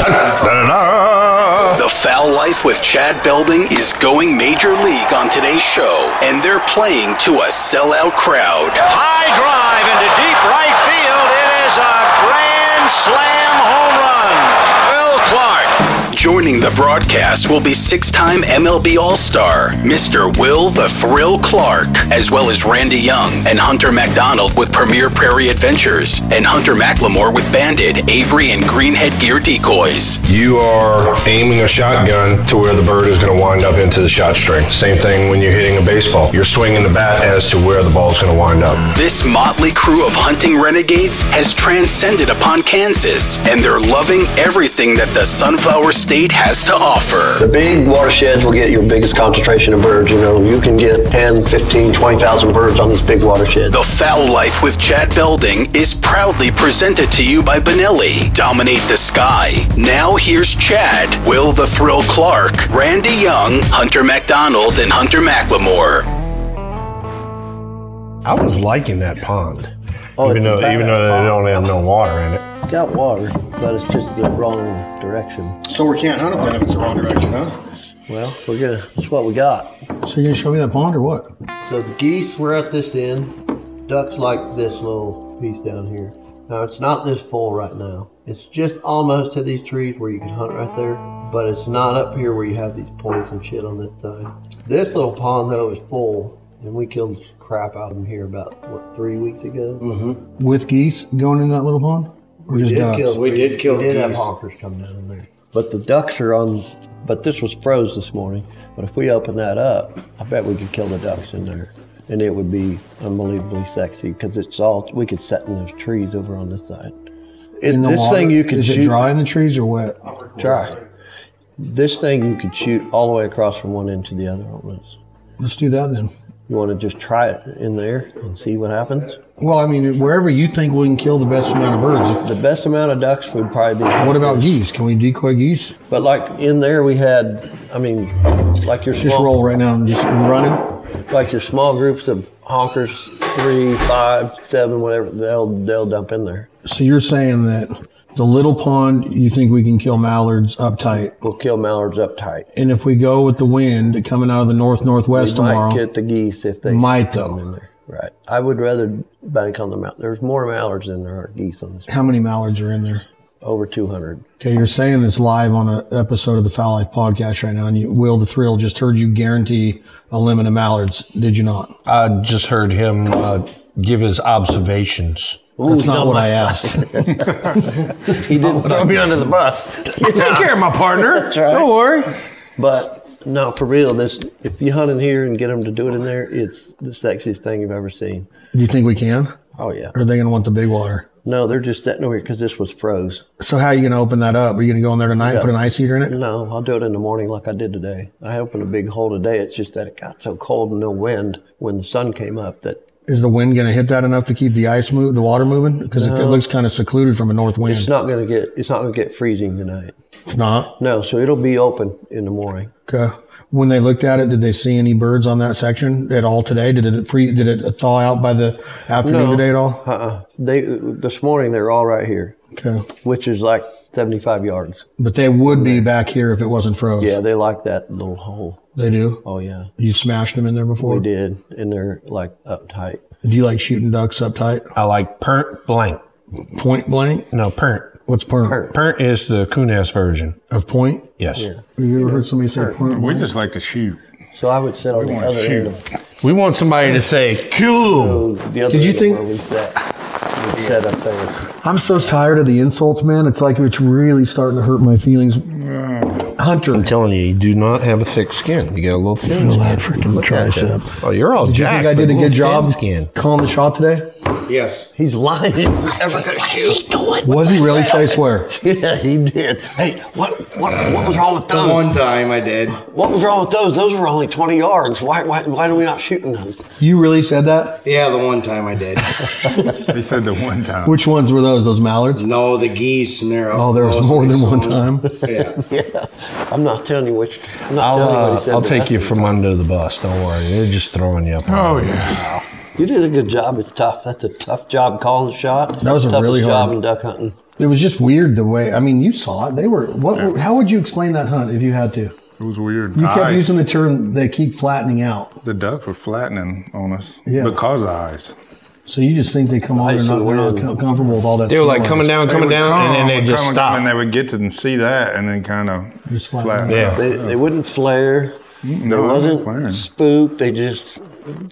The Fowl Life with Chad Belding is going major league on today's show, and they're playing to a sellout crowd. High drive into deep right field. It is a grand slam home run. Will Clark. Joining the broadcast will be six time MLB All Star, Mr. Will the Thrill Clark, as well as Randy Young and Hunter McDonald with Premier Prairie Adventures, and Hunter McLemore with Banded, Avery, and Greenhead Gear Decoys. You are aiming a shotgun to where the bird is going to wind up into the shot string. Same thing when you're hitting a baseball. You're swinging the bat as to where the ball's going to wind up. This motley crew of hunting renegades has transcended upon Kansas, and they're loving everything that the Sunflower State has to offer. The big watersheds will get your biggest concentration of birds. You know, you can get 10, 15, 20,000 birds on these big watersheds. The Fowl Life with Chad Belding is proudly presented to you by Benelli. Dominate the sky. Now here's Chad, Will the Thrill Clark, Randy Young, Hunter McDonald, and Hunter McLemore. I was liking that pond. Oh, even though even though they don't have no water in it. It's got water, but it's just the wrong direction. So we can't hunt it then if it's the wrong direction, huh? Well, we're gonna. That's what we got. So you're gonna show me that pond or what? So the geese were at this end. Ducks like this little piece down here. Now it's not this full right now. It's just almost to these trees where you can hunt right there, but it's not up here where you have these points and shit on that side. This little pond though is full, and we killed crap out of them here about what three weeks ago. Mm-hmm. With geese going in that little pond? Or just did ducks? kill- We did kill We did have geese. honkers come down in there. But the ducks are on. But this was froze this morning. But if we open that up, I bet we could kill the ducks in there, and it would be unbelievably sexy because it's all we could set in those trees over on this side. It, In the this water? thing you could Is shoot it dry in the trees or wet? dry. This thing you could shoot all the way across from one end to the other on this. Let's do that then. You want to just try it in there and see what happens? Well, I mean, wherever you think we can kill the best amount of birds. The best amount of ducks would probably be. What about geese? Can we decoy geese? But like in there, we had. I mean, like your Just small, roll right now and just running. like your small groups of honkers, three, five, seven, whatever. They'll they'll dump in there. So you're saying that the little pond, you think we can kill mallards uptight, We'll kill mallards uptight. and if we go with the wind coming out of the north northwest We tomorrow, might get the geese if they Might, come though. in there. Right. I would rather bank on the mount. There's more mallards than there are geese on this. how many mallards are in there? Over 200. Okay, you're saying this live on an episode of the Fowl Life podcast right now, and you, Will the Thrill just heard you guarantee a limit of mallards. Did you not? I just heard him uh, give his observations. That's not what I asked. He didn't throw me under the bus. Take care of my partner. That's right. Don't worry. But no, for real, this if you hunt in here and get them to do it in there, it's the sexiest thing you've ever seen. Do you think we can? Oh yeah. Or are they going to want the big water? No, they're just sitting over here because this was froze. So how are you going to open that up? Are you going to go in there tonight and put an ice heater in it? No, I'll do it in the morning like I did today. I opened a big hole today. It's just that it got so cold and no wind when the sun came up that Is the wind going to hit that enough to keep the ice move, the water moving? Because it, it looks kind of secluded from a north wind. it's not going to get it's not going to get freezing tonight. It's not. No, so it'll be open in the morning. Okay. When they looked at it, did they see any birds on that section at all today? Did it free? Did it thaw out by the afternoon No. today at all? Uh-uh. They this morning they're all right here, Okay. which is like 75 yards. But they would be back here if it wasn't froze. Yeah, they like that little hole. They do. Oh yeah, You smashed them in there before. we did, and they're like uptight. Do you like shooting ducks up tight? I like pernt blank. Point blank? No, pernt. What's pernt? Pernt is the Kunas version. Of point? Yes. Have you ever heard somebody say point We just like to shoot. So I would sit on the other shoot. end of We want somebody to say, cool. the other Did you end of think- where we sat. We sat up there. I'm so tired of the insults, man. It's like it's really starting to hurt my feelings. Hunter. I'm telling you, you do not have a thick skin. You got a little thin Feel skin. that freaking tricep. Oh, you're all Did you jacked. think I but did a little good thin job Skin. calling the shot today? Yes. He's lying. Was he really? Should I swear? yeah, he did. Hey, what what what was wrong with The those? one time I did. What was wrong with those? Those were only 20 yards. Why why why are we not shooting those? You really said that? Yeah, the one time I did. They said the one time. Which ones were those? Those mallards? no, the geese and they're Oh, there was more than one time. Yeah. Yeah, I'm not telling you which. I'm not I'll, telling you what uh, he said. I'll but take that's you what- from under the bus. Don't worry. They're just throwing you up. Oh yeah. You did a good job. It's tough. That's a tough job calling the shot. That was a Toughest really job in duck hunting. It was just weird the way. I mean, you saw it. They were. What? How would you explain that hunt if you had to? It was weird. You kept Ice. using the term they keep flattening out. The ducks were flattening on us Yeah. because of ice. So you just think they come on, Ice they're not, and they're not com- comfortable with all that. They were like coming down, coming would down, and then come, they just come, stop. And they would get to and see that, and then kind of Just flatten flatten. out. Yeah. They, they wouldn't flare. No, They wasn't wasn't spooked. They just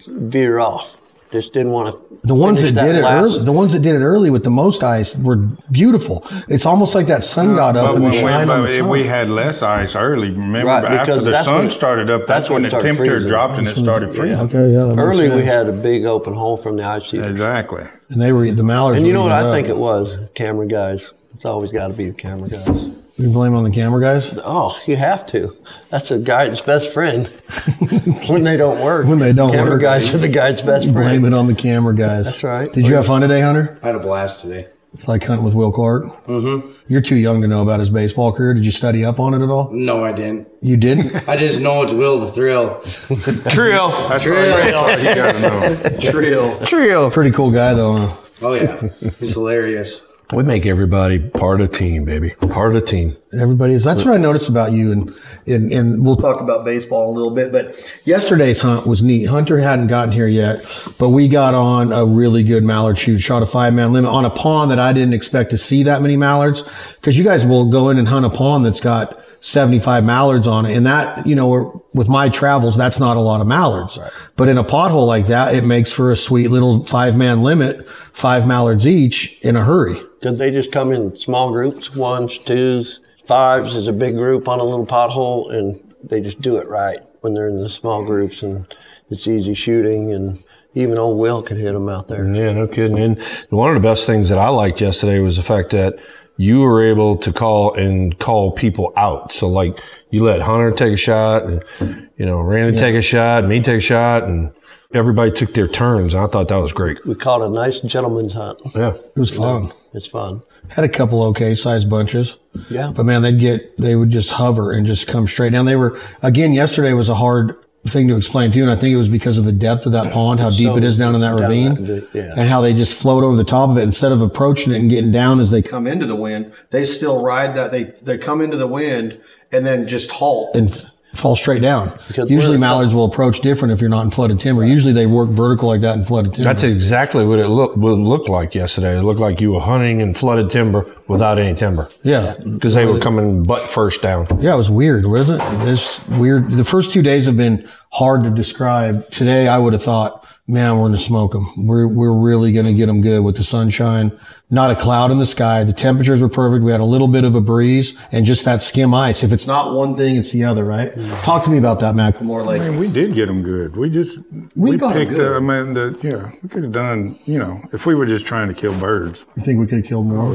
veer off. Just didn't want to. The ones that finish did it early, the ones that did it early with the most ice were beautiful. It's almost like that sun got up and the when we, shine on the sun. we had less ice early, remember Right, after because the sun when- started up, that's, that's when when the temperature freezing. dropped and it started freezing. okay, yeah. that makes Early, we had a big open hole from the ice sheet. Exactly. and they were the mallards. And you know what I up. think it was? Camera guys. It's always got to be the camera guys. You blame it on the camera guys Oh, you have to. That's a guide's best friend. when they don't work. When they don't camera work. Camera guys are the guide's best blame friend. Blame it on the camera guys. That's right. Did you have fun today, Hunter? I had a blast today. It's like hunting with Will Clark. Mm-hmm. You're too young to know about his baseball career. Did you study up on it at all? No, I didn't. You didn't. I just know it's Will the Thrill. Trill. That's right. That's all you got to know. Trill. Trill. Pretty cool guy though. Huh? Oh yeah, he's hilarious. We make everybody part of the team, baby. Part of the team. Everybody is. That's what I noticed about you, and, and and we'll talk about baseball a little bit. But yesterday's hunt was neat. Hunter hadn't gotten here yet, but we got on a really good mallard shoot. Shot a five man limit on a pond that I didn't expect to see that many mallards. Because you guys will go in and hunt a pond that's got 75 mallards on it, and that you know with my travels, that's not a lot of mallards. But in a pothole like that, it makes for a sweet little five man limit, five mallards each in a hurry. Because they just come in small groups, ones, twos, fives is a big group on a little pothole, and they just do it right when they're in the small groups, and it's easy shooting, and even old Will could hit them out there. Yeah, no kidding. And one of the best things that I liked yesterday was the fact that you were able to call and call people out. So like you let Hunter take a shot and, you know, Randy take a shot, me take a shot and everybody took their turns. I thought that was great. We caught a nice gentleman's hunt. Yeah. It was fun. It's fun. Had a couple okay sized bunches. Yeah. But man, they'd get, they would just hover and just come straight down. They were, again, yesterday was a hard thing to explain to you, And I think it was because of the depth of that pond, how deep So- it is down in that ravine that- yeah. and how they just float over the top of it instead of approaching it and getting down as they come into the wind. They still ride that. They, they come into the wind and then just halt and f- fall straight down. Because Usually mallards will approach different if you're not in flooded timber. Usually they work vertical like that in flooded timber. That's exactly what it looked what it looked like yesterday. It looked like you were hunting in flooded timber without any timber yeah. because they were coming butt first down. Yeah, it was weird, wasn't it? This weird. The first two days have been hard to describe. Today, I would have thought, man, we're going to smoke them. We're, we're really going to get them good with the sunshine. Not a cloud in the sky. The temperatures were perfect. We had a little bit of a breeze and just that skim ice. If it's not one thing, it's the other, right? Talk to me about that, McLemore. I Like, mean, we did get them good. We just We we, got picked. good. Uh, I mean, the yeah, we could have done. You know, if we were just trying to kill birds, you think we could have killed more?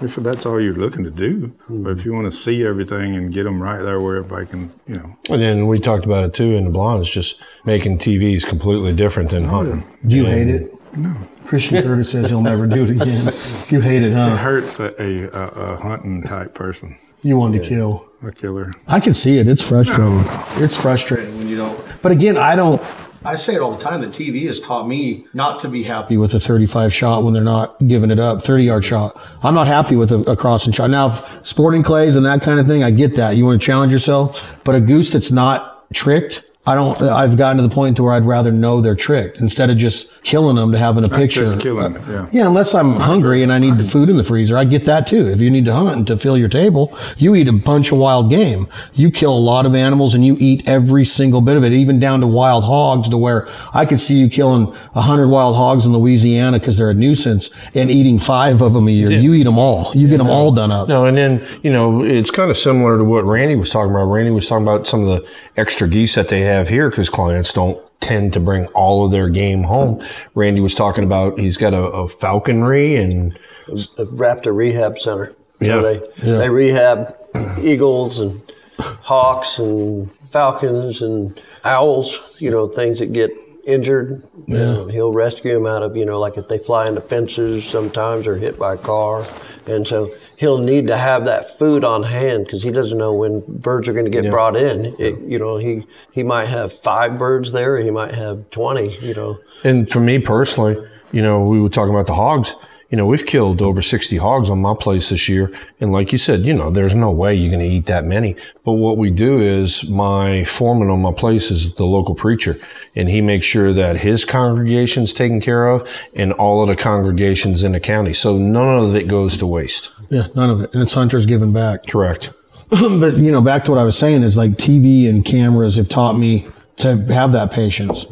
If that's all you're looking to do. But if hmm. you want to see everything and get them right there where everybody can, you know, And then we talked about it too in the blondes, just making TVs completely different than oh, hunting. Do you hate it? No. Christian Curtis says he'll never do it again. You hate it, huh? it hurts a, a, a, hunting type person, You wanted to kill. a killer. I can see it. It's frustrating. It's frustrating when you don't. But again, I don't. I say it all the time. The TV has taught me not to be happy with a 35 shot when they're not giving it up, 30 yard shot. I'm not happy with a, a crossing shot. Now, sporting clays and that kind of thing, I get that. You want to challenge yourself, but a goose that's not tricked. I don't. I've gotten to the point to where I'd rather know they're tricked instead of just killing them to having a picture. Just killing it. Uh, yeah. Yeah, unless I'm hungry and I need the food in the freezer, I get that too. If you need to hunt to fill your table, you eat a bunch of wild game. You kill a lot of animals and you eat every single bit of it, even down to wild hogs to where I could see you killing a hundred wild hogs in Louisiana because they're a nuisance and eating five of them a year. You eat them all. You get them all done up. No, and then, you know, it's kind of similar to what Randy was talking about. Randy was talking about some of the extra geese that they have here because clients don't tend to bring all of their game home. Randy was talking about he's got a, a falconry and The Raptor Rehab Center. Yeah. So they, they rehab eagles and hawks and falcons and owls, you know, things that get injured. Yeah. Um, he'll rescue them out of, you know, like if they fly into fences sometimes or hit by a car. And so he'll need to have that food on hand because he doesn't know when birds are going to get brought in. It, you know, he, he might have five birds there he might have 20, you know. And for me personally, you know, we were talking about the hogs. You know, we've killed over 60 hogs on my place this year. And like you said, you know, there's no way you're going to eat that many. But what we do is my foreman on my place is the local preacher and he makes sure that his congregation's taken care of and all of the congregations in the county. So none of it goes to waste. Yeah, none of it. And it's hunters giving back. Correct. but you know, back to what I was saying is like TV and cameras have taught me to have that patience.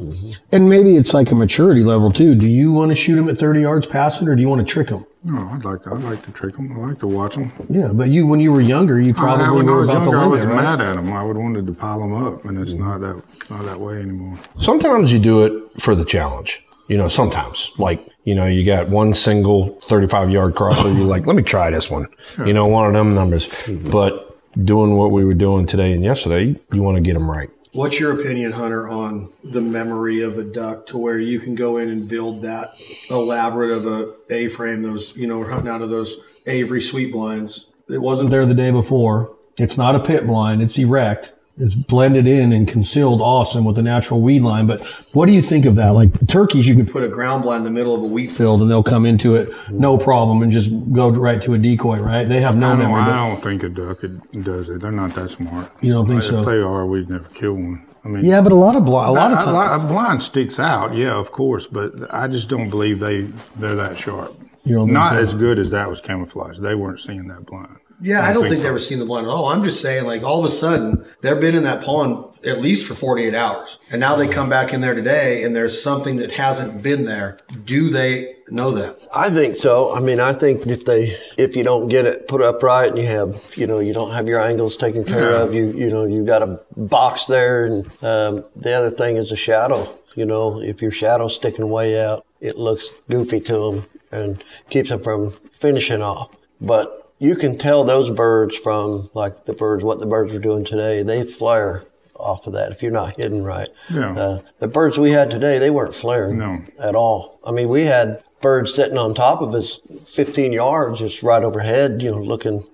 And maybe it's like a maturity level too. Do you want to shoot them at 30 yards passing or do you want to trick them? No, I'd like to, I'd like to trick them. I like to watch them. Yeah, but you, when you were younger, you probably when I were was about younger, the I was right? mad at them. I would wanted to pile them up, and it's not that not that way anymore. Sometimes you do it for the challenge. You know, sometimes like, you know, you got one single 35 yard crosser. You're like, let me try this one. You know, one of them numbers. But doing what we were doing today and yesterday, you want to get them right. What's your opinion, Hunter, on the memory of a duck to where you can go in and build that elaborate of a A frame, those, you know, hunting out of those Avery sweet blinds. It wasn't there the day before. It's not a pit blind, it's erect. It's blended in and concealed awesome with the natural weed line. But what do you think of that? Like turkeys, you can put a ground blind in the middle of a wheat field and they'll come into it no problem and just go right to a decoy, right? They have no I memory. I don't think a duck it does it. They're not that smart. You don't think if so? they are, we'd never kill one. I mean, yeah, but a lot of bli- a lot of a, times. lot- a blind sticks out, yeah, of course, but I just don't believe they they're that sharp. You don't Not so? as good as that was camouflage. They weren't seeing that blind. Yeah, I don't think so. they were seeing the blind at all. I'm just saying, like, all of a sudden, they've been in that pond at least for 48 hours. And now they come back in there today and there's something that hasn't been there. Do they know that? I think so. I mean, I think if they, if you don't get it put up right and you have, you know, you don't have your angles taken care Yeah. of, you, you know, you got a box there. And um, the other thing is a shadow. You know, if your shadow's sticking way out, it looks goofy to them and keeps them from finishing off. But you can tell those birds from like the birds, what the birds are doing today. They flare off of that if you're not hidden right. Yeah. Uh, the birds we had today, they weren't flaring No. at all. I mean, we had birds sitting on top of us 15 yards, just right overhead, you know, looking.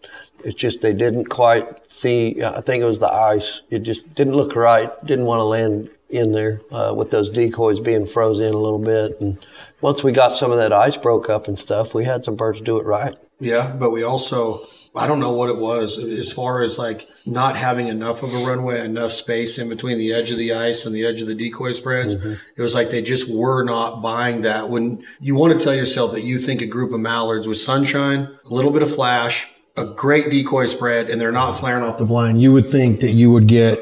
It's just they didn't quite see. I think it was the ice. It just didn't look right. Didn't want to land in there uh, with those decoys being frozen in a little bit. And once we got some of that ice broke up and stuff, we had some birds do it right. Yeah, but we also, I don't know what it was as far as like not having enough of a runway, enough space in between the edge of the ice and the edge of the decoy spreads. Mm-hmm. It was like they just were not buying that. When you want to tell yourself that you think a group of mallards with sunshine, a little bit of flash, a great decoy spread, and they're not flaring off the blind, you would think that you would get.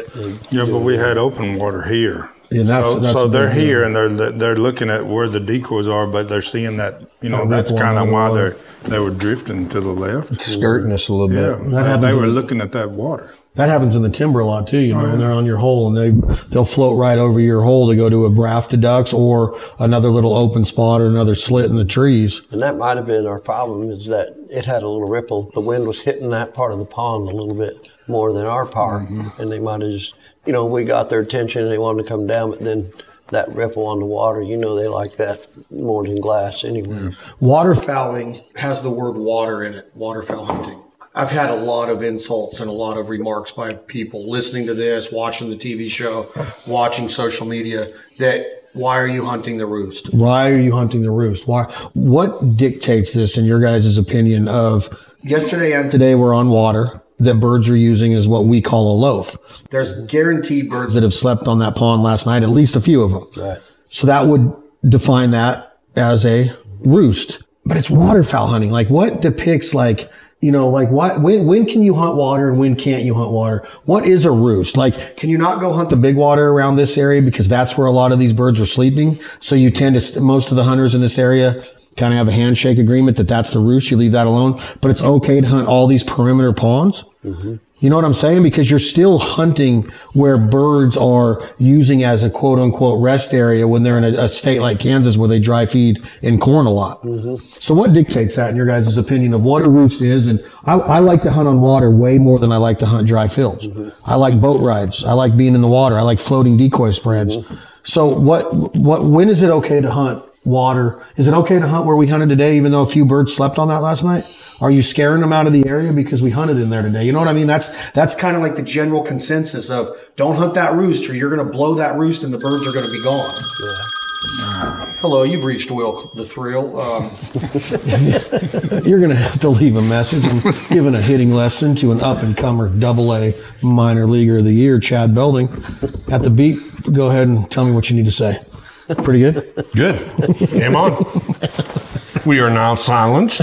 Yeah, but we had open water here. Yeah, that's- so, that's so they're big deal. here and they're they're looking at where the decoys are, but they're seeing that you know That that's kind of why they're they were drifting to the left. Skirting us a little Yeah, bit. That happens they were in- looking at that water. That happens in the timber a lot too, you know, oh, and they're on your hole and they, they'll float right over your hole to go to a raft of ducks or another little open spot or another slit in the trees. And that might have been our problem is that it had a little ripple. The wind was hitting that part of the pond a little bit more than our part. Mm-hmm. And they might have just, you know, we got their attention and they wanted to come down, but then that ripple on the water, you know, they like that more than glass anyway. Waterfowling has the word water in it, waterfowl hunting. I've had a lot of insults and a lot of remarks by people listening to this, watching the TV show, watching social media that why are you hunting the roost? Why are you hunting the roost? Why what dictates this in your guys' opinion of yesterday and today we're on water that birds are using is what we call a loaf. There's guaranteed birds that have slept on that pond last night, at least a few of them. Right. So that would define that as a roost. But it's waterfowl hunting. Like what depicts like, you know, like what, when, when can you hunt water and when can't you hunt water? What is a roost? Like, can you not go hunt the big water around this area because that's where a lot of these birds are sleeping? So you tend to, most of the hunters in this area kind of have a handshake agreement that that's the roost. You leave that alone, but it's okay to hunt all these perimeter ponds. Mm-hmm. You know what I'm saying? Because you're still hunting where birds are using as a quote unquote rest area when they're in a, a state like Kansas where they dry feed in corn a lot. Mm-hmm. So what dictates that in your guys' opinion of what a roost is? And I, I like to hunt on water way more than I like to hunt dry fields. Mm-hmm. I like boat rides. I like being in the water. I like floating decoy spreads. So what, what, when is it okay to hunt water? Is it okay to hunt where we hunted today, even though a few birds slept on that last night? Are you scaring them out of the area because we hunted in there today? You know what I mean? That's that's kind of like the general consensus of don't hunt that roost or you're going to blow that roost and the birds are going to be gone. Hello, you've reached Will the Thrill. Um, you're going to have to leave a message and giving a hitting lesson to an up and comer double A minor leaguer of the year, Chad Belding. At the beat, go ahead and tell me what you need to say. Pretty good? Good. Game on. We are now silenced.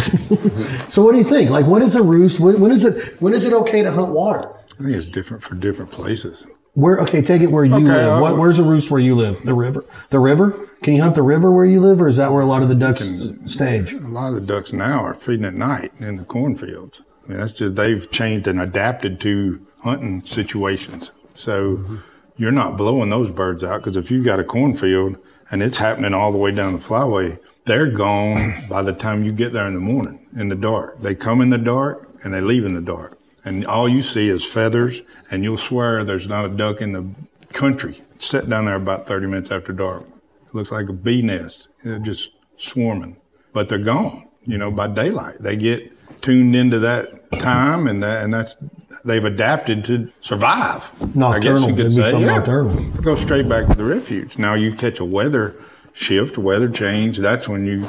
So, what do you think? Like, what is a roost? When, when is it? When is it okay to hunt water? I think it's different for different places. Where? Okay, take it where you Okay, live. I What, uh, where's a roost where you live? The river. The river. Can you hunt the river where you live, or is that where a lot of the ducks stage? A lot of the ducks now are feeding at night in the cornfields. I mean, that's just they've changed and adapted to hunting situations. So mm-hmm. you're not blowing those birds out because if you've got a cornfield and it's happening all the way down the flyway, they're gone by the time you get there in the morning in the dark. They come in the dark and they leave in the dark, and all you see is feathers, and you'll swear there's not a duck in the country set down there about 30 minutes after dark. It looks like a bee nest. They're just swarming, but they're gone. You know, by daylight, they get tuned into that time, and that, and that's they've adapted to survive. Nocturnal. I guess you They become nocturnal. Go straight back to the refuge. Now you catch a weather shift, weather change. That's when you,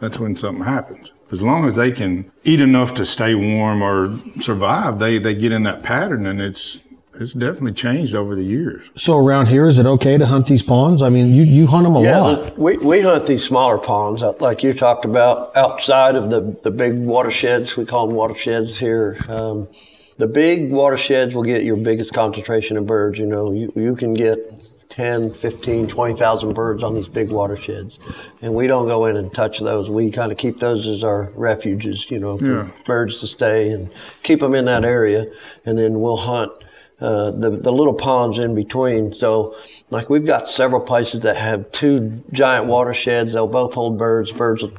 that's when something happens. As long as they can eat enough to stay warm or survive, they they get in that pattern, and it's it's definitely changed over the years. So around here, is it okay to hunt these ponds? I mean, you, you hunt them a Yeah, lot. the- we, we hunt these smaller ponds, like you talked about, outside of the, the big watersheds. We call them watersheds here. Um, the big watersheds will get your biggest concentration of birds. You know, you, you can get 10, 15, 20,000 birds on these big watersheds. And we don't go in and touch those. We kind of keep those as our refuges, you know, for Yeah. birds to stay and keep them in that area. And then we'll hunt uh, the, the little ponds in between. So, like, we've got several places that have two giant watersheds. They'll both hold birds. Birds will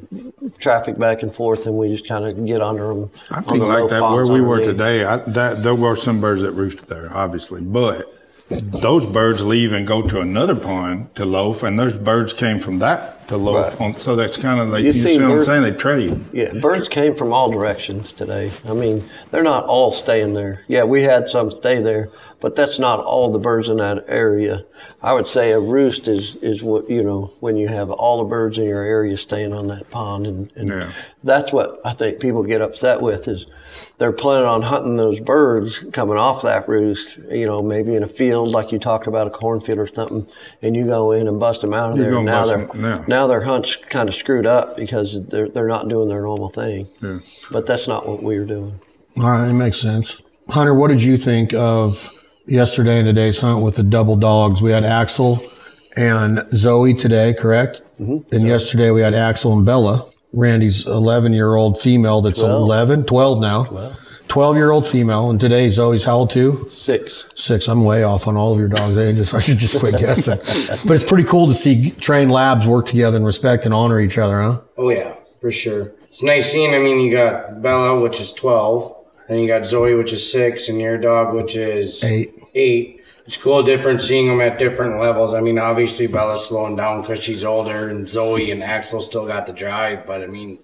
traffic back and forth, and we just kind of get under them. I think the like that where we were today. I, that there were some birds that roosted there, obviously, but those birds leave and go to another pond to loaf, and those birds came from that to loaf. Right. On, so that's kind of like You you, see see, what I'm saying? They trade. Yeah, birds came from all directions today. I mean, they're not all staying there. Yeah, we had some stay there, but that's not all the birds in that area. I would say a roost is, is what, you know, when you have all the birds in your area staying on that pond. And, and Yeah. that's what I think people get upset with is they're planning on hunting those birds coming off that roost, you know, maybe in a field like you talked about a cornfield or something, and you go in and bust them out of You there. Now they're, yeah. Now their hunt's kind of screwed up because they're, they're not doing their normal thing. Yeah. But that's not what we were doing. All right, it makes sense. Hunter, what did you think of yesterday and today's hunt with the double dogs? We had Axel and Zoe today, correct? Mm-hmm. And yesterday we had Axel and Bella, Randy's 11 year old female that's 11, 12 now. 12 year old female. And today Zoe's how old too? Six. Six. I'm way off on all of your dogs. I, just, I should just quit guessing. but it's pretty cool to see trained labs work together and respect and honor each other, huh? Oh yeah, for sure. It's nice seeing. I mean, you got Bella, which is twelve, and you got Zoe, which is six, and your dog, which is Eight. Eight. It's cool, different seeing them at different levels. I mean, obviously Bella's slowing down because she's older, and Zoe and Axel still got the drive. But I mean,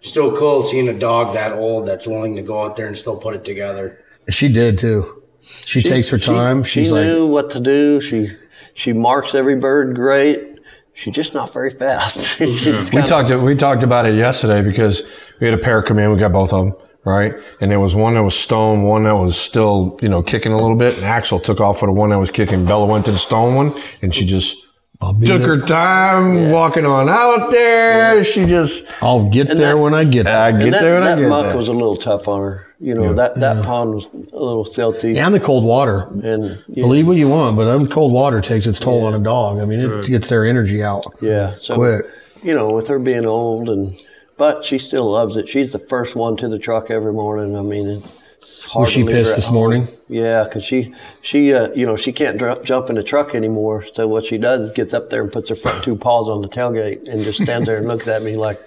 still cool seeing a dog that old that's willing to go out there and still put it together. She did too. She, takes her time. She, She's she like, knew what to do. She she marks every bird great. She's just not very fast. She's We talked we talked about it yesterday because we had a pair come in. We got both of them right, and there was one that was stone, one that was still you know kicking a little bit. And Axel took off for the one that was kicking. Bella went to the stone one, and she just be took there. her time walking on out there. She just I'll get there that- when I get there. I get that, there and I that get muck there. was a little tough on her. You know that that pond was a little silty. and the cold water. And yeah, Believe what you want, but um, cold water takes its toll on a dog. I mean, it gets their energy out. yeah. So Quick. you know, with her being old and but she still loves it. She's the first one to the truck every morning. I mean, it's hard Was she to leave her pissed at this home. morning? Yeah, because she she uh, you know she can't dr- jump in the truck anymore. So what she does is gets up there and puts her front two paws on the tailgate and just stands there and looks at me like,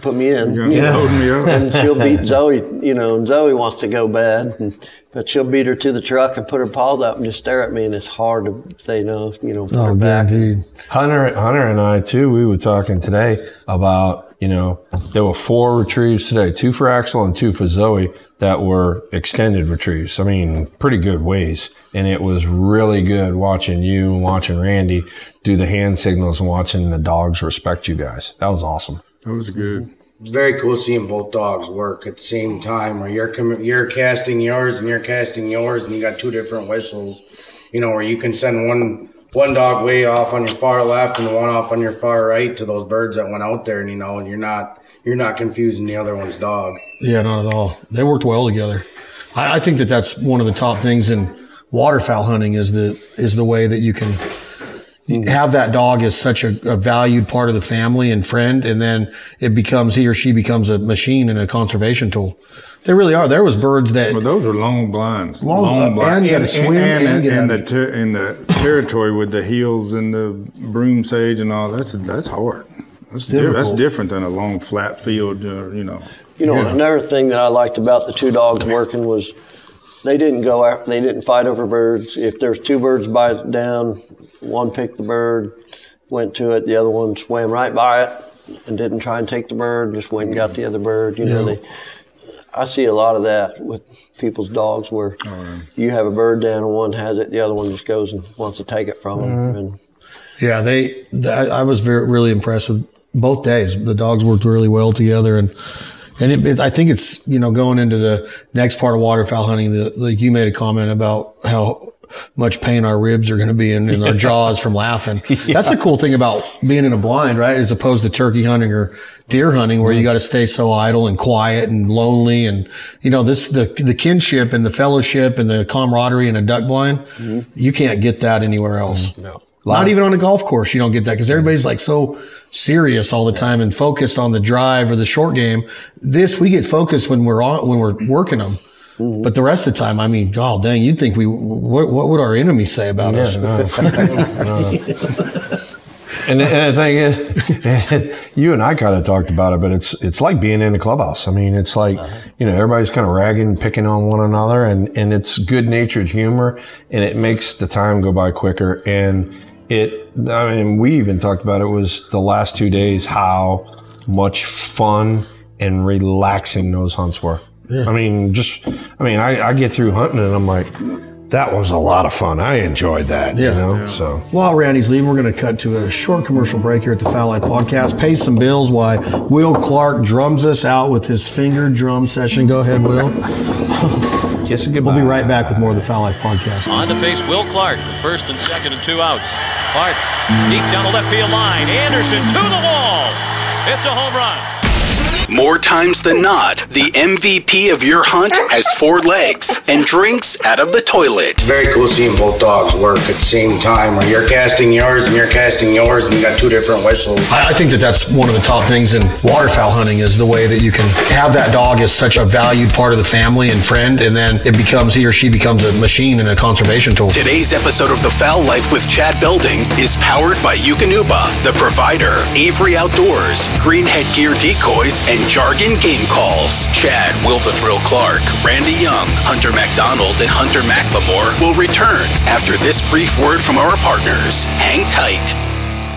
"Put me in." You're know? me up. And she'll beat Zoe, you know, and Zoe wants to go bad, and, but she'll beat her to the truck and put her paws up and just stare at me, and it's hard to say no, you know, put Oh, her back. guaranteed. Hunter, Hunter and I too. We were talking today about you know there were four retrieves today, two for Axel and two for Zoe that were extended retrieves. I mean, pretty good ways. And it was really good watching you and watching Randy do the hand signals and watching the dogs respect you guys. That was awesome. That was good. It's very cool seeing both dogs work at the same time, where you're com- you're casting yours and you're casting yours, and you got two different whistles. You know, where you can send one one dog way off on your far left and one off on your far right to those birds that went out there, and you know, and you're not you're not confusing the other one's dog. Yeah, not at all. They worked well together. I, I think that that's one of the top things in waterfowl hunting is the is the way that you can have that dog as such a, a valued part of the family and friend, and then it becomes he or she becomes a machine and a conservation tool. They really are. There was birds that Well, those are long blinds. Long- and you gotta swim and, and and out the ter- in the territory with the heels and the broom sage and all. That's that's hard. That's different. That's different than a long flat field. Uh, you know. You know, another thing that I liked about the two dogs working was they didn't go out, they didn't fight over birds. If there's two birds by down, one picked the bird, went to it, the other one swam right by it and didn't try and take the bird, just went and got the other bird. You know, they, I see a lot of that with people's dogs where oh, you have a bird down and one has it, the other one just goes and wants to take it from them. Mm-hmm. And Yeah, they. th- I I was very really impressed with both days. The dogs worked really well together, and and it, it- I think it's you know going into the next part of waterfowl hunting. The, like you made a comment about how much pain our ribs are going to be in, in our jaws from laughing. That's the cool thing about being in a blind, right? As opposed to turkey hunting or deer hunting, where you got to stay so idle and quiet and lonely, and you know this the the kinship and the fellowship and the camaraderie in a duck blind. Mm-hmm. You can't get that anywhere else. No. Not even on a golf course, you don't get that because everybody's like so serious all the time and focused on the drive or the short game. This we get focused when we're on when we're working them, mm-hmm. but the rest of the time, I mean, God dang, you'd think we what, what would our enemies say about us? And, the- and the thing is, you and I kind of talked about it, but it's it's like being in a clubhouse. I mean, it's like uh-huh. you know everybody's kind of ragging, picking on one another, and and it's good natured humor, and it makes the time go by quicker. And it, I mean, we even talked about it was the last two days how much fun and relaxing those hunts were. Yeah. I mean, just I mean, I, I get through hunting and I'm like, that was a lot of fun. I enjoyed that. Yeah. You Yeah. know, so. While Randy's leaving, we're going to cut to a short commercial break here at the Fowl Life Podcast. Pay some bills Why Will Clark drums us out with his finger drum session. Go ahead, Will. Kiss and goodbye. We'll be right back with more of the Fowl Life Podcast. On to face Will Clark with first and second and two outs. Clark deep down the left field line. Anderson to the wall. It's a home run. More times than not, the MVP of your hunt has four legs and drinks out of the toilet. It's very cool seeing both dogs work at the same time, where you're casting yours and you're casting yours, and you got two different whistles. I I think that that's one of the top things in waterfowl hunting is the way that you can have that dog as such a valued part of the family and friend, and then it becomes he or she becomes a machine and a conservation tool. Today's episode of The Fowl Life with Chad Belding is powered by Eukanuba, The Provider, Avery Outdoors, Greenhead Gear Decoys, and Jargon Game Calls. Chad, Will the Thrill Clark, Randy Young, Hunter MacDonald, and Hunter McLemore will return after this brief word from our partners. Hang tight.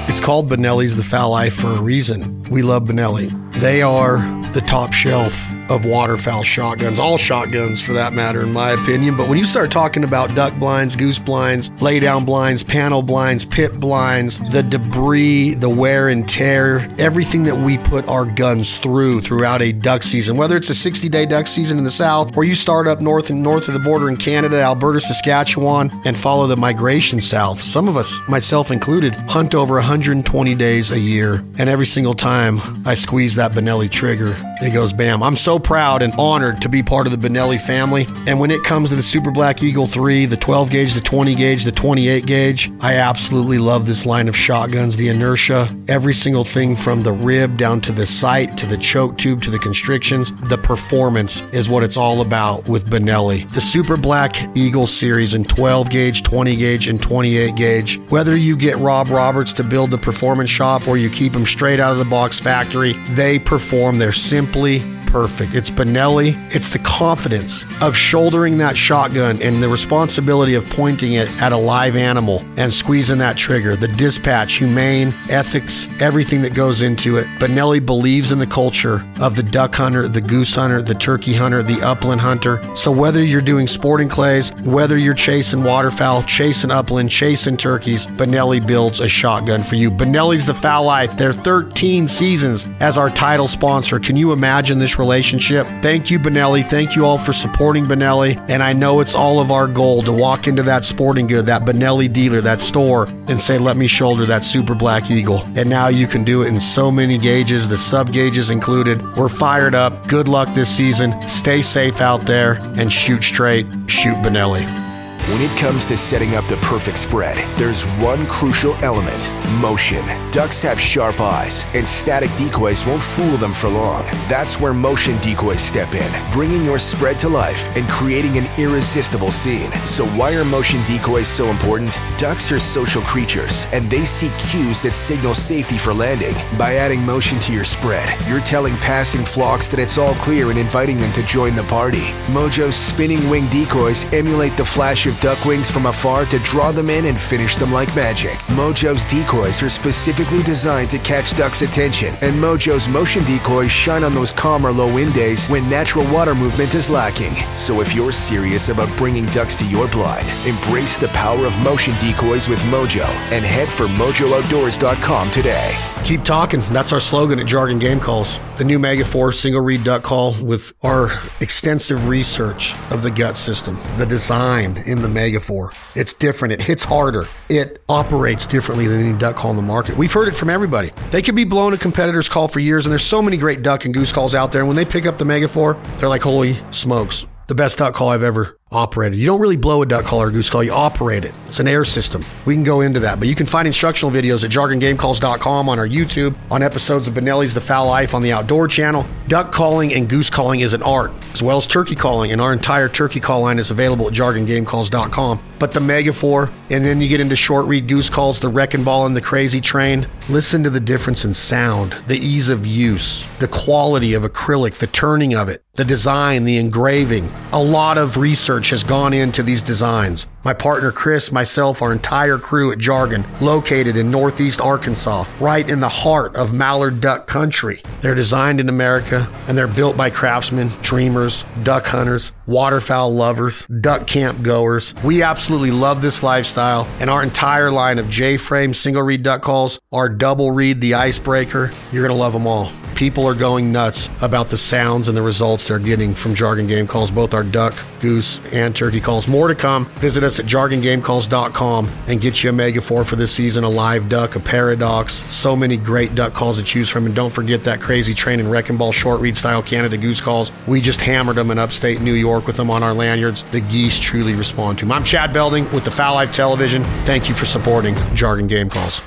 It's called Benelli's the Fowl Life for a reason. We love Benelli. They are the top shelf of waterfowl shotguns, all shotguns for that matter, in my opinion. But when you start talking about duck blinds, goose blinds, lay down blinds, panel blinds, pit blinds, the debris, the wear and tear, everything that we put our guns through throughout a duck season, whether it's a 60 day duck season in the south, or you start up north and north of the border in Canada, Alberta, Saskatchewan, and follow the migration south. Some of us, myself included, hunt over 120 days a year, and every single time I squeeze that Benelli trigger, it goes bam. I'm so proud and honored to be part of the Benelli family. And when it comes to the Super Black Eagle 3, the 12 gauge, the 20 gauge, the 28 gauge, I absolutely love this line of shotguns. The inertia, every single thing from the rib down to the sight to the choke tube to the constrictions, the performance is what it's all about with Benelli. The Super Black Eagle series in 12 gauge, 20 gauge, and 28 gauge. Whether you get Rob Roberts to build the performance shop or you keep them straight out of the box factory, they perform. They're simply perfect. It's Benelli. It's the confidence of shouldering that shotgun and the responsibility of pointing it at a live animal and squeezing that trigger. The dispatch, humane, ethics, everything that goes into it. Benelli believes in the culture of the duck hunter, the goose hunter, the turkey hunter, the upland hunter. So whether you're doing sporting clays, whether you're chasing waterfowl, chasing upland, chasing turkeys, Benelli builds a shotgun for you. Benelli's the fowl life. They're 13 seasons as our title sponsor. Can you imagine relationship? Thank you, Benelli. Thank you all for supporting Benelli. And I know it's all of our goal to walk into that sporting good, that Benelli dealer, that store, and say, let me shoulder that Super Black Eagle. And now you can do it in so many gauges, the sub gauges included. We're fired up. Good luck this season. Stay safe out there and shoot straight. Shoot Benelli. When it comes to setting up the perfect spread, there's one crucial element motion. Ducks have sharp eyes, and static decoys won't fool them for long. That's where motion decoys step in, bringing your spread to life and creating an irresistible scene. So, why are motion decoys so important? Ducks are social creatures, and they seek cues that signal safety for landing. By adding motion to your spread, you're telling passing flocks that it's all clear and inviting them to join the party. Mojo's spinning wing decoys emulate the flash of duck wings from afar to draw them in and finish them like magic. Mojo's decoys are specifically designed to catch ducks' attention, and Mojo's motion decoys shine on those calm or low wind days when natural water movement is lacking. So if you're serious about bringing ducks to your blind, embrace the power of motion decoys with Mojo and head for MojoOutdoors.com today. Keep talking. That's our slogan at Jargon Game Calls. The new Mega 4 single reed duck call with our extensive research of the gut system, the design in the Mega 4. It's different. It hits harder. It operates differently than any duck call in the market. We've heard it from everybody. They could be blown a competitor's call for years, and there's so many great duck and goose calls out there. And when they pick up the Mega 4, they're like, holy smokes, the best duck call I've ever operated. You don't really blow a duck call or goose call, you operate it. It's an air system. We can go into that, but you can find instructional videos at jargongamecalls.com on our YouTube, on episodes of Benelli's The Fowl Life on the Outdoor channel. Duck calling and goose calling is an art, as well as turkey calling, and our entire turkey call line is available at jargongamecalls.com. But the Mega 4, and then you get into short reed goose calls, the wrecking ball and the crazy train. Listen to the difference in sound, the ease of use, the quality of acrylic, the turning of it, the design, the engraving. A lot of research has gone into these designs. My partner Chris, myself, our entire crew at Jargon, located in Northeast Arkansas, right in the heart of mallard duck country. They're designed in America and they're built by craftsmen, dreamers, duck hunters, waterfowl lovers, duck camp goers. We absolutely love this lifestyle and our entire line of J frame single reed duck calls, our double reed, the icebreaker. You're going to love them all. People are going nuts about the sounds and the results they're getting from Jargon Game Calls, both our duck, goose, and turkey calls. More to come. Visit us at jargongamecalls.com and get you a Mega 4 for this season, a live duck, a paradox. So many great duck calls to choose from. And don't forget that crazy train and wrecking ball short reed style Canada goose calls. We just hammered them in upstate New York with them on our lanyards. The geese truly respond to them. I'm Chad Belding with the Fowl Life Television. Thank you for supporting Jargon Game Calls.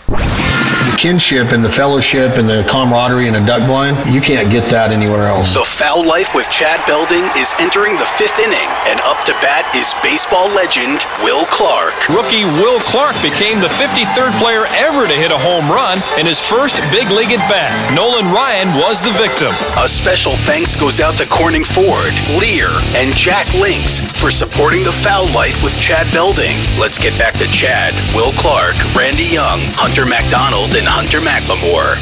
The kinship and the fellowship and the camaraderie in a duck blind, you can't get that anywhere else. The Fowl Life with Chad Belding is entering the fifth inning, and up to bat is baseball legend Will Clark. Rookie Will Clark became the 53rd player ever to hit a home run in his first big league at bat. Nolan Ryan was the victim. A special thanks goes out to Corning Ford, Lear, and Jack Links for supporting the Fowl Life with Chad Belding. Let's get back to Chad, Will Clark, Randy Young, Hunter McDonald, and Hunter McLemore.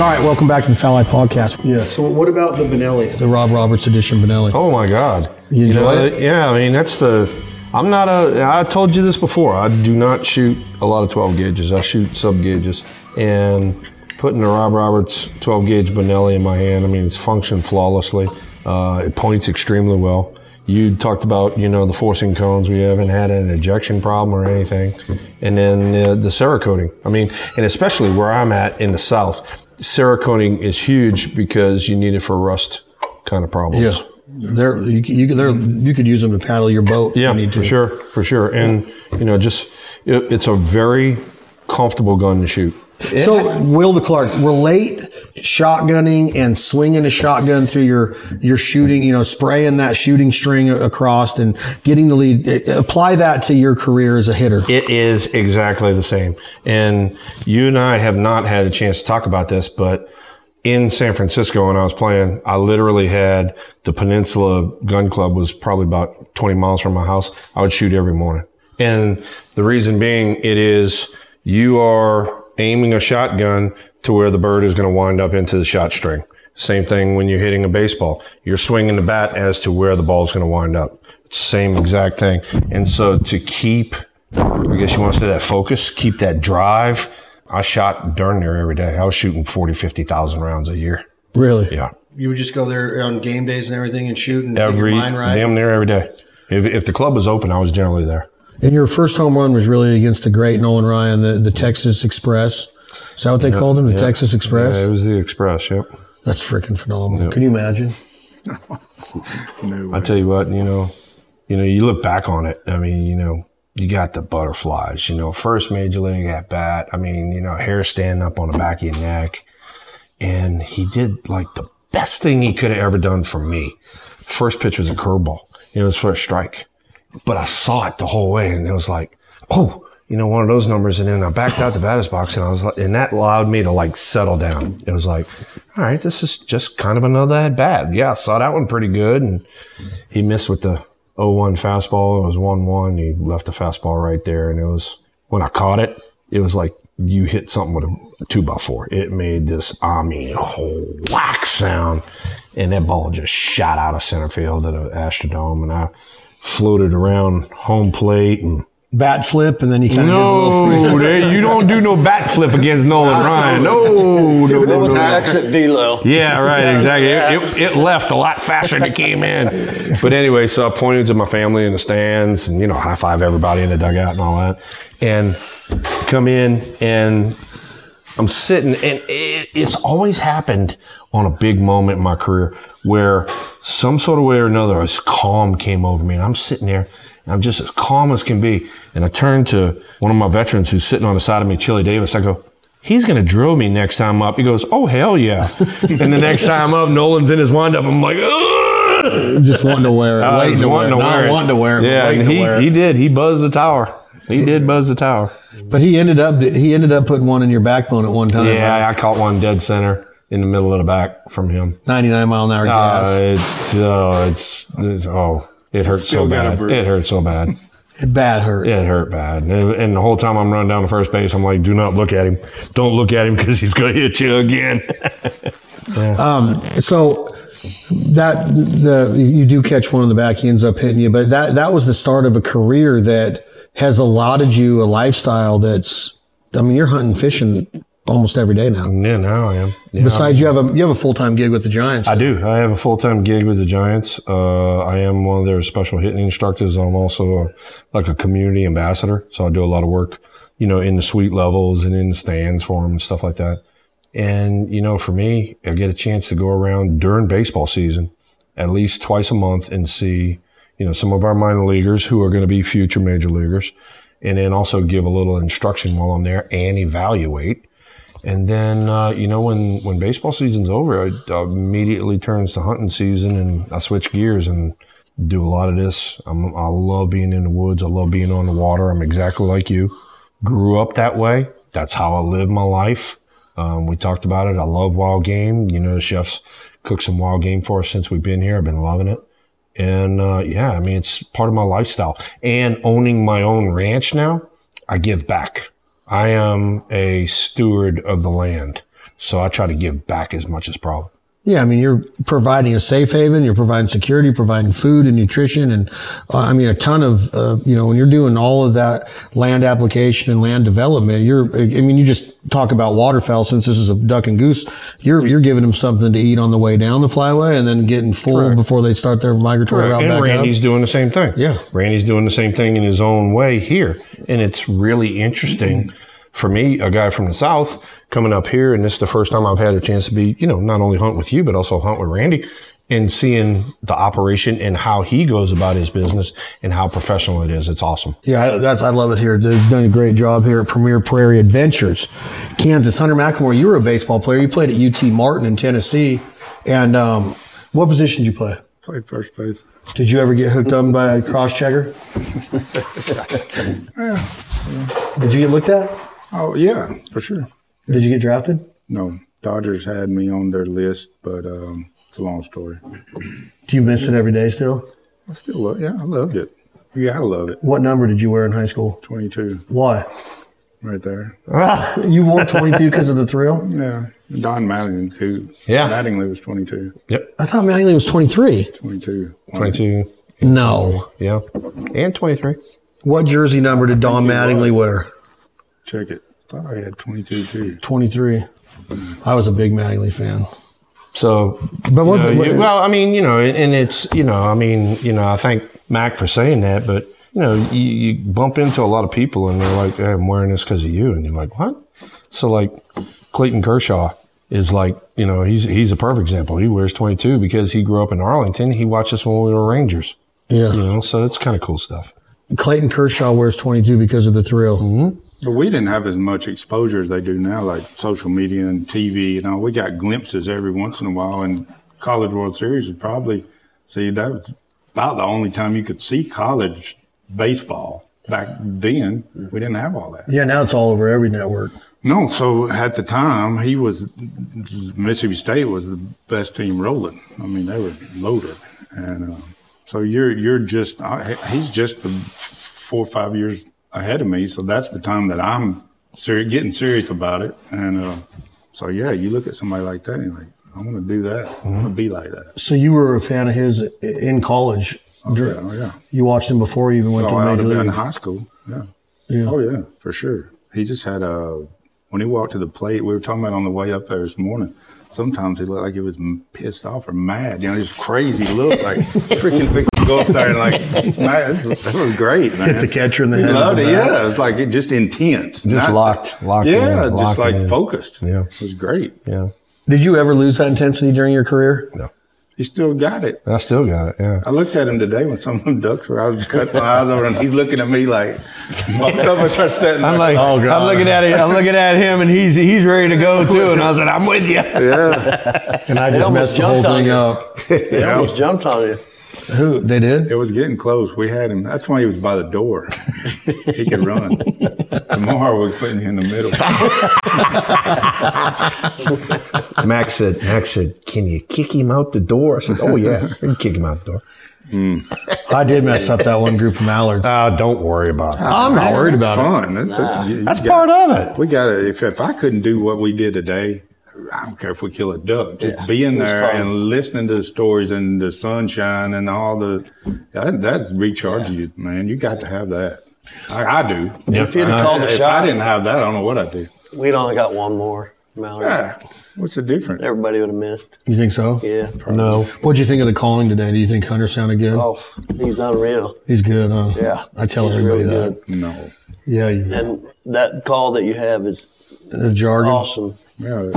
All right, welcome back to the Fowl Life Podcast. Yeah, so what about the Benelli, the Rob Roberts edition Benelli? Oh my God! You enjoy know, it? Yeah, I mean that's the. I'm not a. I told you this before. I do not shoot a lot of 12 gauges. I shoot sub gauges, and putting the Rob Roberts 12 gauge Benelli in my hand. I mean, it's functioned flawlessly. Uh, it points extremely well. You talked about, you know, the forcing cones. We haven't had an ejection problem or anything. And then uh, the Cerakoting. I mean, and especially where I'm at in the South, Cerakoting is huge because you need it for rust kind of problems. Yeah. They're, you, you, they're, you could use them to paddle your boat. Yeah, if you need to. for sure, for sure. And, you know, just, it, it's a very comfortable gun to shoot. So, Will the Clark, relate shotgunning and swinging a shotgun through your your shooting, you know, spraying that shooting string across and getting the lead. Eh, eh, apply that to your career as a hitter. It is exactly the same. And you and I have not had a chance to talk about this, but in San Francisco when I was playing, I literally had the Peninsula Gun Club was probably about 20 miles from my house. I would shoot every morning. And the reason being it is you are aiming a shotgun to where the bird is going to wind up into the shot string. Same thing when you're hitting a baseball. You're swinging the bat as to where the ball is going to wind up. It's the same exact thing. And so to keep, I guess you want to say that focus, keep that drive. I shot darn near every day. I was shooting 40, 50,000 rounds a year. Really? Yeah. You would just go there on game days and everything and shoot and get your Every, mind right. damn near every day. If, if the club was open, I was generally there. And your first home run was really against the great Nolan Ryan, the, the Texas Express. Is that what they called him? The Yeah. Texas Express? Yeah, it was the Express, yep. That's freaking phenomenal. Yep. Can you imagine? No I tell you what, you know, you know, you look back on it. I mean, you know, you got the butterflies. You know, first major league at bat. I mean, you know, hair standing up on the back of your neck, and he did like the best thing he could have ever done for me. First pitch was a curveball. You know, it was for a strike, but I saw it the whole way, and it was like, oh. You know, one of those numbers, and then I backed out the batter's box, and I was like, and that allowed me to like settle down. It was like, all right, this is just kind of another at bat. Yeah, I saw that one pretty good, and he missed with the 0-1 fastball. It was 1-1. He left the fastball right there, and it was when I caught it, it was like you hit something with a two by four. It made this, I mean, whack sound, and that ball just shot out of center field at the Astrodome, and I floated around home plate and. Bat flip, and then you kind of No, there- you don't do no bat flip against Nolan Ryan. No, no, no, What was no. exit velo? Yeah, right, exactly. It, it, it left a lot faster than it came in. But anyway, so I pointed to my family in the stands and, you know, high five everybody in the dugout and all that. And come in and I'm sitting, and it, it's always happened on a big moment in my career where some sort of way or another, a calm came over me. And I'm sitting there, and I'm just as calm as can be. And I turn to one of my veterans who's sitting on the side of me, Chili Davis. I go, He's going to drill me next time up. He goes, Oh, hell yeah. and the next time up, Nolan's in his windup. I'm like, Ugh! just wanting to wear it, I waiting to wear it, to not wear it. wanting to wear it, Yeah, waiting to he, wear it. he did. He buzzed the tower. He did buzz the tower. But he ended up he ended up putting one in your backbone at one time. Yeah, right? I caught one dead center in the middle of the back from him. 99 mile an hour gas. Uh, it's, oh, it's, it's oh, it hurt Still so bad. It hurt so bad. It bad hurt. It hurt bad. And, and the whole time I'm running down to first base, I'm like, do not look at him. Don't look at him because he's going to hit you again. Um, so that the you do catch one in the back, he ends up hitting you. But that that was the start of a career that has allotted you a lifestyle that's. I mean, you're hunting, fishing almost every day now. yeah, now I am. Yeah, Besides, you have a you have a full time gig with the Giants. I do. I have a full time gig with the Giants. Uh, I am one of their special hitting instructors. I'm also a, like a community ambassador, so I do a lot of work, you know, in the suite levels and in the stands for them and stuff like that. And you know, for me, I get a chance to go around during baseball season, at least twice a month, and see, you know, some of our minor leaguers who are going to be future major leaguers, and then also give a little instruction while I'm there and evaluate. And then, uh, you know, when, when baseball season's over, it uh, immediately turns to hunting season and I switch gears and do a lot of this. I'm, I love being in the woods. I love being on the water. I'm exactly like you. Grew up that way. That's how I live my life. Um, we talked about it. I love wild game. You know, the chefs cooked some wild game for us since we've been here. I've been loving it. And, uh, yeah, I mean, it's part of my lifestyle and owning my own ranch now. I give back. I am a steward of the land. So I try to give back as much as possible. Yeah, I mean, you're providing a safe haven, you're providing security, providing food and nutrition, and uh, I mean, a ton of, uh, you know, when you're doing all of that land application and land development, you're, I mean, you just talk about waterfowl since this is a duck and goose, you're, you're giving them something to eat on the way down the flyway and then getting full Correct. before they start their migratory route and back Randy's up. doing the same thing. Yeah. Randy's doing the same thing in his own way here. And it's really interesting for me, a guy from the South coming up here. And this is the first time I've had a chance to be, you know, not only hunt with you, but also hunt with Randy and seeing the operation and how he goes about his business and how professional it is. It's awesome. Yeah, that's I love it here. They've done a great job here at Premier Prairie Adventures, Kansas. Hunter McLemore, you were a baseball player. You played at UT Martin in Tennessee, and um, what position did you play? Played first base. Did you ever get hooked up by a cross checker? Yeah. Did you get looked at? Oh yeah, for sure. Did you get drafted? No. Dodgers had me on their list, but um, it's a long story. Do you miss it every day still? I still love. Yeah, I loved it. You gotta love it. What number did you wear in high school? Twenty-two, Why? right there. you wore 22 because of the thrill? Yeah, Don Mattingly too. Yeah. Mattingly was 22. Yep. I thought Mattingly was 23. 22. 22. No. Yeah. And 23. What jersey number did Don Mattingly wear? Check it. Thought I had 22 too. 23. I was a big Mattingly fan. So, But was you it- you- well, I mean, you know, and it's, you know, I mean, you know, I thank Mac for saying that, but, you know, you, you bump into a lot of people and they're like, hey, I'm wearing this because of you. And you're like, what? So, like, Clayton Kershaw is like, you know, he's he's a perfect example. He wears 22 because he grew up in Arlington. He watched us when we were Rangers, Yeah. you know, so it's kind of cool stuff. Clayton Kershaw wears 22 because of the thrill. Mm-hmm. But we didn't have as much exposure as they do now, like social media and TV and all. We got glimpses every once in a while. And College World Series was probably, see, that was about the only time you could see college baseball. Back then, we didn't have all that. Yeah, now it's all over every network. No, so at the time, he was Mississippi State was the best team rolling. I mean, they were loaded, and uh, so you're you're just I, he's just the four or five years ahead of me. So that's the time that I'm ser- getting serious about it, and uh, so yeah, you look at somebody like that, and you're like, I want to do that. I want to be like that. So you were a fan of his in college. Oh, yeah, oh, yeah. You watched him before you even went Oh, to the major have been in high school. Yeah. Yeah. Oh yeah, for sure. He just had a when he walked to the plate. We were talking about on the way up there this morning. Sometimes he looked like he was pissed off or mad. You know, just crazy look, like freaking to go up there and like smash. That was great, man. Hit the catcher in the head loved the it. Yeah, it was like it just intense, Just locked- locked Yeah, in, just locked like in. focused. Yeah. it was great. Yeah. Did you ever lose that intensity during your career? No. He still got it. I still got it. Yeah. I looked at him today when some of them ducks were. I was cutting my eyes over, and he's looking at me like, my stomach starts setting. I'm like, Oh, God. I'm looking at it. I'm looking at him, and he's he's ready to go too. And I was like, I'm with you. yeah. And I just almost messed the whole thing you. up. They almost jumped on you. Who? They did? It was getting close. We had him. That's why he was by the door. he could run. Tomorrow we're putting him in the middle. Max said, Max said, can you kick him out the door? I said, oh yeah, I can kick him out the door. Hmm. I did mess up that one group of mallards. Oh, don't worry about it. I'm not worried about it. Fun. That's, that's, you- you That's got- part of it. We got to. If, if I couldn't do what we did today, I don't care if we kill a duck. Just Yeah, being there fun. and listening to the stories and the sunshine and all the that, that recharges you, man. You got to have that. I, I do. If you'd have I- called a shot- I didn't have that, I don't know what I'd do. We'd only got one more, Mallory. Yeah. What's the difference? Everybody would have missed. You think so? Yeah. No. What'd you think of the calling today? Do you think Hunter sounded good? Oh, he's unreal. He's good, huh? Yeah. I tell He's everybody really that. good. No. Yeah, you, And that call that you have is that's jargon. awesome. Yeah.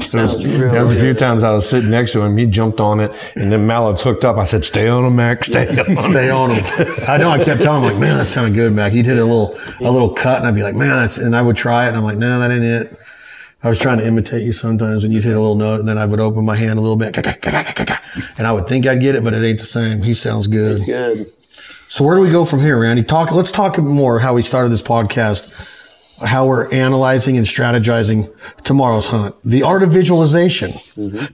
Sounds real There was a few times I was sitting next to him. He jumped on it, and then Mallet's hooked up. I said, "Stay on him, Mac. Stay on him." Stay on him. I know. I kept telling him like, man, that sounded good, Mac. He'd hit a little, a little cut, and I'd be like, man, that's, and I would try it, and I'm like, no, that ain't it. I was trying to imitate you sometimes when you'd hit a little note, and then I would open my hand a little bit, and I would think I'd get it, but it ain't the same. He sounds good. Good. So where do we go from here, Randy? Talk. Let's talk more how we started this podcast, how we're analyzing and strategizing tomorrow's hunt, the art of visualization.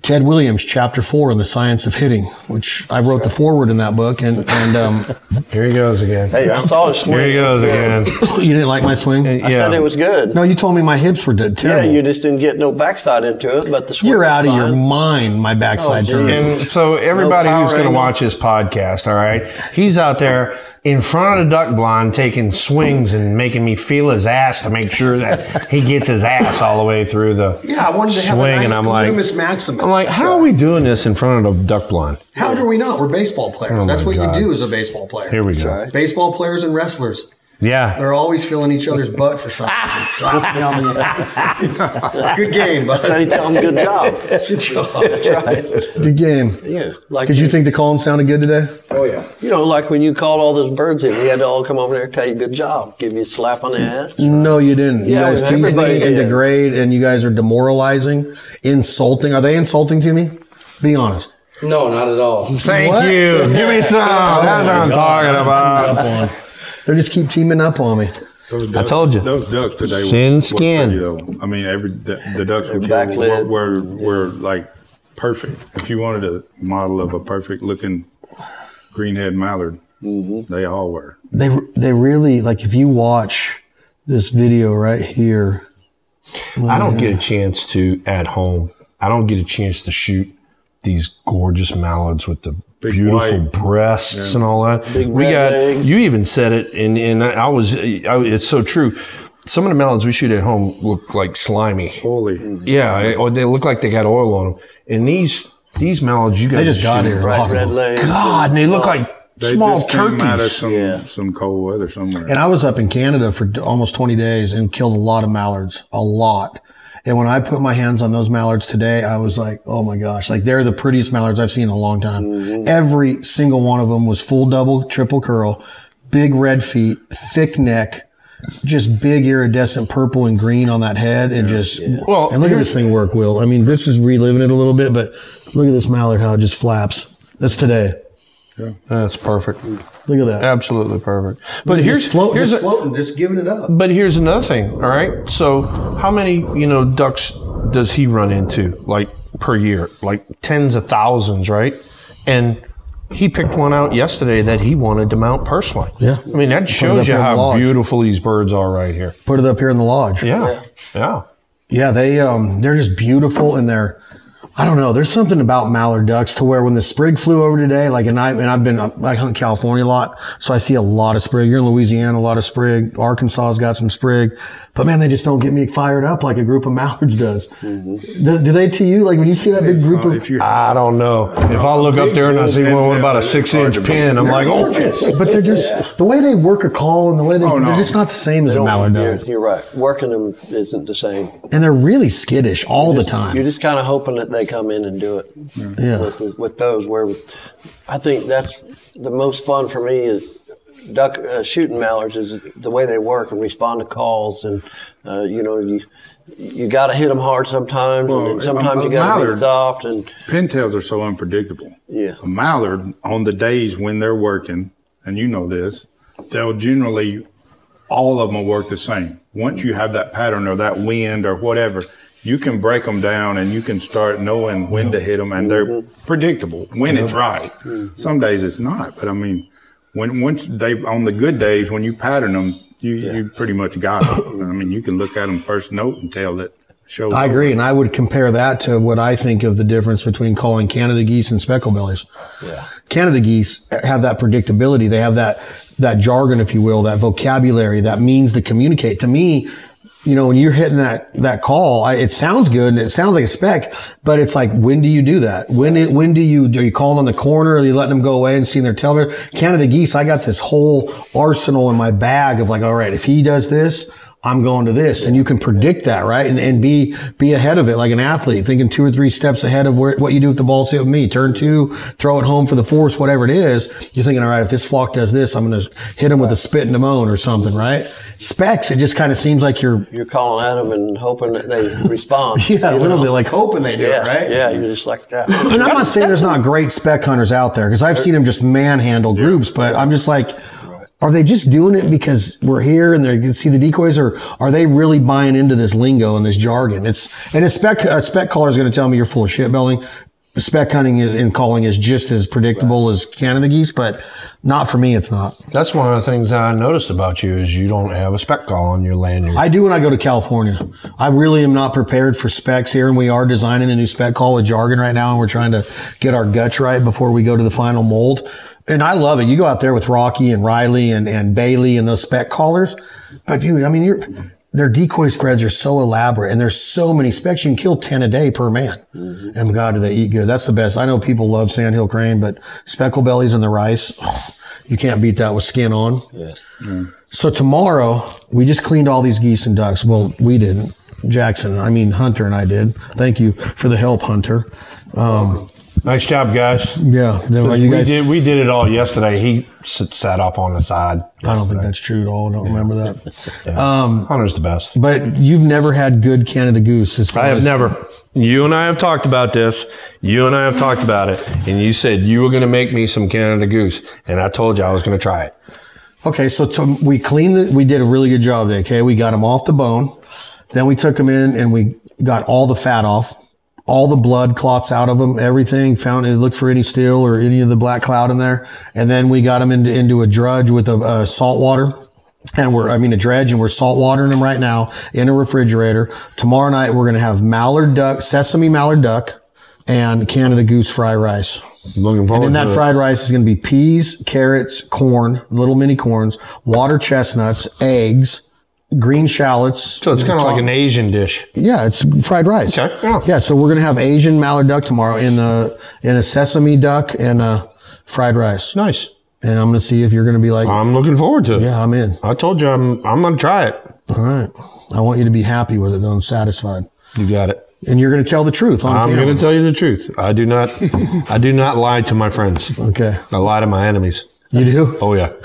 Ted Williams, chapter four in the science of hitting, which I wrote the foreword in that book, and and um, Here he goes again. Hey, I saw his swing. Here he goes again. you didn't like my swing. I said it was good. No, you told me my hips were dead, yeah, you just didn't get no backside into it, but the swing You're was out of your mind. My backside Oh, turned. And so everybody No who's going to watch this podcast, all right, he's out there in front of the duck blind taking swings and making me feel his ass to make sure that he gets his ass all the way through the Yeah, I wanted to have swing. a nice and I'm like, maximus. I'm like, how are we doing this in front of the duck blind? How do we not? We're baseball players. Oh, That's what God. you do as a baseball player. Here we go. Baseball players and wrestlers. Yeah. They're always feeling each other's butt for something. Slapping on the ass. Good game, bud. They tell him good job. Good job. That's right. Good game. Yeah. Like Did you think the calling sounded good today? Oh yeah. You know, like when you called all those birds in, we had to all come over there and tell you good job, give you a slap on the ass. No, you didn't. You Yeah, guys tease everybody me and did. degrade, and you guys are demoralizing, insulting. Are they insulting to me? Be honest. No, not at all. Thank What? you. Give me some. Oh That's what I'm talking about. They just keep teaming up on me. Those I told you. Those ducks today Skin, were, skin. were pretty. I mean, every the, the ducks we They're were, backlit. were were like perfect. If you wanted a model of a perfect looking greenhead mallard, Mm-hmm. they all were. They they really like if you watch this video right here. I don't get a chance to at home. I don't get a chance to shoot these gorgeous mallards with the Big beautiful white. breasts and all that. Big we red got legs. you even said it, and and I was I, it's so true. Some of the mallards we shoot at home look like slimy. Holy. Yeah, or they look like they got oil on them. And these these mallards, you guys They just got shoot- here. a Bright red legs. God, and they look oh. like They small just came out of turkeys. some Yeah. some cold weather somewhere. And I was up in Canada for almost 20 days and killed a lot of mallards, a lot. And when I put my hands on those mallards today, I was like, oh my gosh, like they're the prettiest mallards I've seen in a long time. Mm-hmm. Every single one of them was full double, triple curl, big red feet, thick neck, just big iridescent purple and green on that head. And just, Well, and look at this thing work, Will. I mean, this is reliving it a little bit, but look at this mallard, how it just flaps. That's today. That's perfect. Look at that. Absolutely perfect. But here's floating, here's a, floating, just giving it up. But here's another thing, all right? So, how many, you know, ducks does he run into like per year? Like tens of thousands, right? And he picked one out yesterday that he wanted to mount personally. Yeah. I mean, that shows you in the how beautiful these birds are right here. Put it up here in the lodge. Yeah. Yeah. Yeah, they um they're just beautiful and they're I don't know. There's something about mallard ducks to where when the sprig flew over today, like, and I and I've been I hunt California a lot, so I see a lot of sprig. You're in Louisiana, a lot of sprig. Arkansas's got some sprig, but man, they just don't get me fired up like a group of mallards does. Mm-hmm. Do, do they to you? Like when you see that big group of I don't know. If I look up there and I see one with about a six inch pin, I'm like, oh, but they're just the way they work a call and the way they Oh, no. they're just not the same as a mallard You're, you're right. Working them isn't the same. and they're really skittish all the time. You're just kind of hoping that they come in and do it. Yeah. With, the, with those, where I think that's the most fun for me is duck uh, shooting mallards is the way they work and respond to calls, and uh, you know you you got to hit them hard sometimes, Well, and sometimes a- you got to be soft, and Pintails are so unpredictable. yeah. A mallard on the days when they're working, and you know this, they'll generally all of them will work the same. Once you have that pattern or that wind or whatever, you can break them down and you can start knowing when to hit them, and they're mm-hmm. predictable when it's mm-hmm. right. Mm-hmm. Some days it's not, but I mean, when once they on the good days when you pattern them, you you pretty much got them. I mean, you can look at them first note and tell that shows. I agree, and I would compare that to what I think of the difference between calling Canada geese and speckle bellies. Yeah. Canada geese have that predictability. They have that that jargon, if you will, that vocabulary, that means to communicate. To me, you know, when you're hitting that that call, I, it sounds good and it sounds like a spec, but it's like, when do you do that? When it, when do you are you calling on the corner? Are you letting them go away and seeing their tail? Canada geese, I got this whole arsenal in my bag of like, all right, if he does this. I'm going to this and you can predict that, right? And, and be, be ahead of it like an athlete, thinking two or three steps ahead of where, what you do with the ball. Say with me, turn two, throw it home for the force, whatever it is. You're thinking, all right, if this flock does this, I'm going to hit him with a spit and a moan or something, right? Specs, it just kind of seems like you're, You're calling at them and hoping that they respond. yeah, a little know? bit like hoping they do yeah, right? Yeah, you're just like that. And I'm not saying there's not great spec hunters out there because I've seen them just manhandle groups, but I'm just like, are they just doing it because we're here and they can see the decoys, or are they really buying into this lingo and this jargon? It's and a spec a spec caller is going to tell me you're full of shit, Belding. Spec hunting and calling is just as predictable as Canada geese, but not for me. It's not. That's one of the things I noticed about you is you don't have a spec call on your lanyard. I do when I go to California. I really am not prepared for specs here, and we are designing a new spec call with jargon right now, and we're trying to get our guts right before we go to the final mold. And I love it. You go out there with Rocky and Riley and, and Bailey and those spec callers, but you, I mean, you're, their decoy spreads are so elaborate, and there's so many specs. You can kill ten a day per man, and God, do they eat good? That's the best. I know people love sandhill crane, but speckle bellies and the rice, you can't beat that with skin on. Yeah. So tomorrow, we just cleaned all these geese and ducks. Well, we didn't. Jackson, I mean Hunter and I did. Thank you for the help, Hunter. Um, nice job, guys. yeah, then we you guys. did we did it all yesterday. He sat off on the side. I don't think that's true at all. I don't remember that. Um, Hunter's the best. but you've never had good Canada goose. As I have as- never. You and I have talked about this. You and I have talked about it, and you said you were going to make me some Canada Goose, and I told you I was going to try it. Okay, so to, we cleaned the, we did a really good job today. Okay, we got them off the bone. Then we took them in and we got all the fat off, all the blood clots out of them, everything. Found it looked for any steel or any of the black cloud in there, and then we got them into into a drudge with a, a salt water. And we're, I mean, a dredge, and we're salt watering them right now in a refrigerator. Tomorrow night, we're going to have mallard duck, sesame mallard duck, and Canada goose fry rice. Looking forward And in that fried rice is going to be peas, carrots, corn, little mini corns, water chestnuts, eggs, green shallots. So it's kind of like an Asian dish. Yeah, it's fried rice. Okay, yeah. Yeah, so we're going to have Asian mallard duck tomorrow in the in a sesame duck and a fried rice. Nice. And I'm going to see if you're going to be like, I'm looking forward to it. yeah, I'm in. I told you I'm I'm gonna try it. All right. I want you to be happy with it though and satisfied. You got it. And you're going to tell the truth on I'm camera. gonna tell you the truth. I do not I do not lie to my friends. Okay. I lie to my enemies. You do? Oh yeah.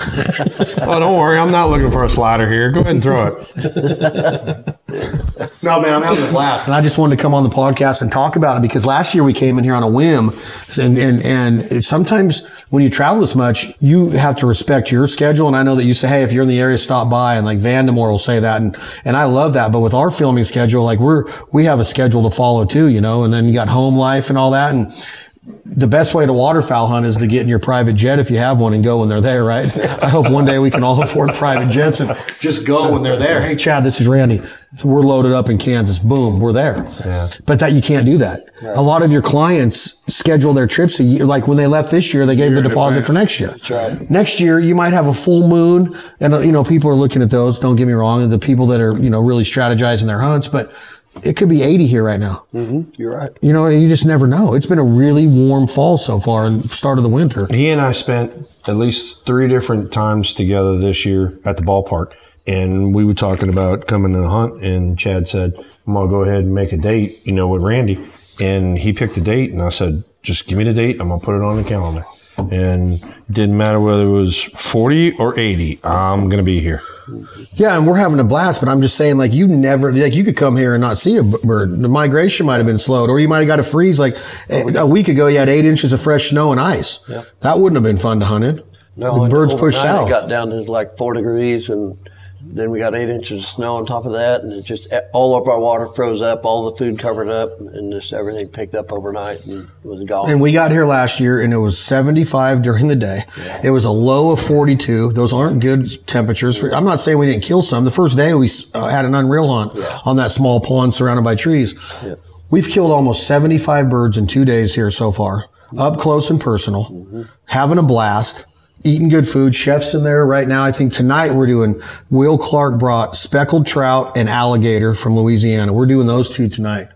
oh, don't worry. I'm not looking for a slider here. Go ahead and throw it. No, man, I'm having a blast. And I just wanted to come on the podcast and talk about it because last year we came in here on a whim. And, and, and sometimes when you travel this much, you have to respect your schedule. And I know that you say, Hey, if you're in the area, stop by. And like Vandemore will say that. And, and I love that. But with our filming schedule, like we're, we have a schedule to follow too, you know, and then you got home life and all that. And the best way to waterfowl hunt is to get in your private jet if you have one and go when they're there, right? I hope one day we can all afford private jets and just go when they're there. Hey, Chad, this is Randy. We're loaded up in Kansas. Boom, we're there. Yeah. But that you can't do that. A lot of your clients schedule their trips a year. Like when they left this year, they gave the deposit for next year. That's right. Next year, you might have a full moon, and you know people are looking at those. Don't get me wrong, the people that are you know really strategizing their hunts, but it could be 80 here right now. Mm-hmm. You're right. You know, and you just never know. It's been a really warm fall so far and start of the winter. He and I spent at least three different times together this year at the ballpark. And we were talking about coming to hunt, and Chad said, I'm going to go ahead and make a date, you know, with Randy. And he picked a date, and I said, just give me the date. I'm going to put it on the calendar. And it didn't matter whether it was 40 or 80, I'm going to be here. Yeah, and we're having a blast, but I'm just saying, like, you never, like, you could come here and not see a bird. The migration might have been slowed, or you might have got a freeze. Like, a week ago, you had eight inches of fresh snow and ice. That wouldn't have been fun to hunt in. No, the birds pushed south. It got down to like four degrees, and then we got eight inches of snow on top of that, and it just all of our water froze up, all the food covered up, and just everything picked up overnight and was gone. And we got here last year and it was 75 during the day. It was a low of 42. Those aren't good temperatures. For, I'm not saying we didn't kill some. The first day we uh, had an unreal hunt on that small pond surrounded by trees. We've killed almost 75 birds in two days here so far, up close and personal, having a blast. Eating good food. Chefs in there right now. I think tonight we're doing Will Clark brought speckled trout and alligator from Louisiana. We're doing those two tonight.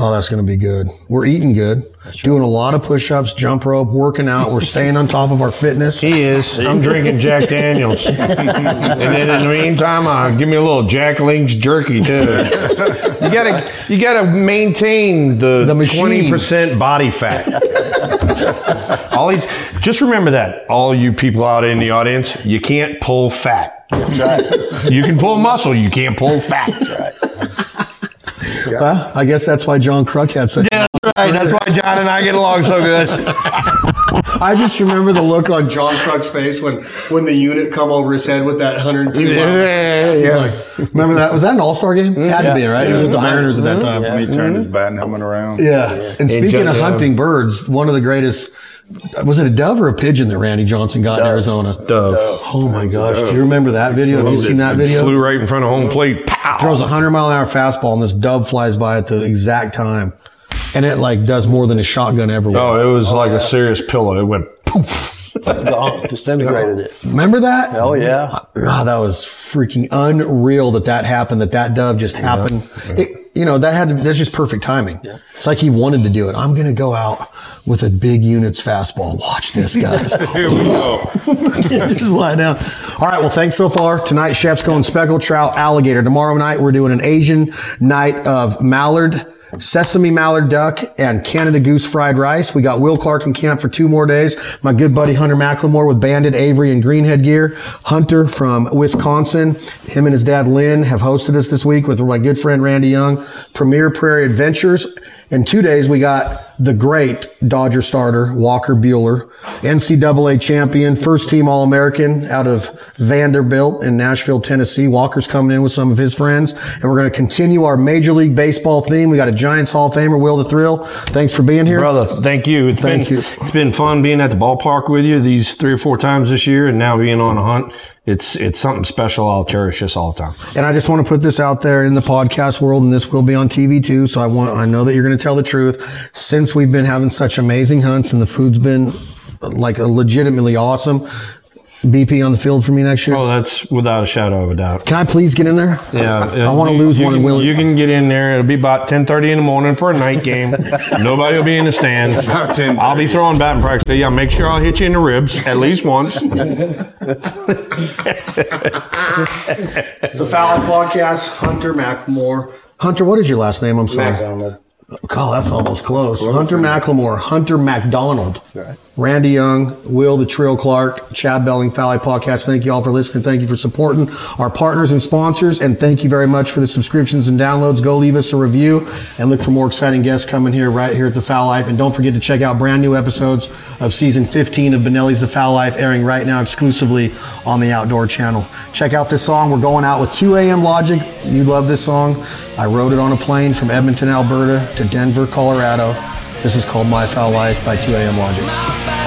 Oh, that's going to be good. We're eating good, doing a lot of push-ups, jump rope, working out. We're staying on top of our fitness. He is. I'm drinking Jack Daniels. and then in the meantime, uh, give me a little Jack Link's jerky too. You gotta, you gotta maintain the The twenty percent body fat. all these, just remember that, all you people out in the audience, you can't pull fat. You can pull muscle, you can't pull fat. Well, I guess that's why John Kruk had such. Yeah, that's right. That's why John and I get along so good. I just remember the look on John Kruk's face when when the unit come over his head with that 102. Yeah, He's yeah. like, remember that? Was that an All Star game? Mm-hmm. Had to be right. He was with the mm-hmm. Mariners at that mm-hmm. time. When he turned his bat and helmet around. Yeah. And speaking of yeah. hunting birds, one of the greatest. Was it a dove or a pigeon that Randy Johnson got in Arizona? Dove. Oh my gosh! Do you remember that video? Have you seen that video? Flew right in front of home plate. Pow! throws a hundred mile an hour fastball and this dove flies by at the exact time, and it like does more than a shotgun ever. will. Oh, it was oh, like a serious pillow. It went poof. gone, disintegrated it. Remember that? Oh yeah, God, that was freaking unreal that that happened. That that dove just happened. It, you know that had to, that's just perfect timing. It's like he wanted to do it. I'm going to go out with a big units fastball. Watch this, guys. Here we go. just lie down. All right. Well, thanks so far. Tonight, chef's going speckled trout, alligator. Tomorrow night, we're doing an Asian night of mallard, sesame mallard duck, and Canada goose fried rice. We got Will Clark in camp for two more days. My good buddy Hunter McLemore with Banded Avery and Greenhead gear. Hunter from Wisconsin. Him and his dad Lynn have hosted us this week with my good friend Randy Young. Premier Prairie Adventures. In two days, we got the great Dodger starter, Walker Buehler, NCAA champion, first team All American out of Vanderbilt in Nashville, Tennessee. Walker's coming in with some of his friends, and we're going to continue our Major League Baseball theme. We got a Giants Hall of Famer, Will the Thrill. Thanks for being here. Brother, thank you. It's Thank been, you. It's been fun being at the ballpark with you these three or four times this year, and now being on a hunt. It's it's something special. I'll cherish this all the time. And I just want to put this out there in the podcast world, and this will be on TV too. So I want, I know that you're going to tell the truth. Since we've been having such amazing hunts and the food's been like a legitimately awesome, BP on the field for me next year. Oh, that's without a shadow of a doubt. Can I please get in there? Yeah, I want to lose you one can, and Willie. You can get in there. It'll be about ten thirty in the morning for a night game. Nobody will be in the stands. I'll be throwing batting practice. Yeah, make sure I'll hit you in the ribs at least once. It's a Fowl podcast. Hunter McLemore. Hunter, what is your last name? I'm sorry. McDonald. Oh, that's almost close. Hunter McLemore, Hunter McDonald, Randy Young, Will the Thrill Clark, Chad Belding, Valley Podcast. Thank you all for listening. Thank you for supporting our partners and sponsors. And thank you very much for the subscriptions and downloads. Go leave us a review and look for more exciting guests coming here right here at The Fowl Life. And don't forget to check out brand new episodes of season 15 of Benelli's The Fowl Life airing right now exclusively on the Outdoor Channel. Check out this song. We're going out with 2 a.m. Logic. You love this song. I wrote it on a plane from Edmonton, Alberta to Denver, Colorado. This is called My Fowl Life by 2 a.m. Logic.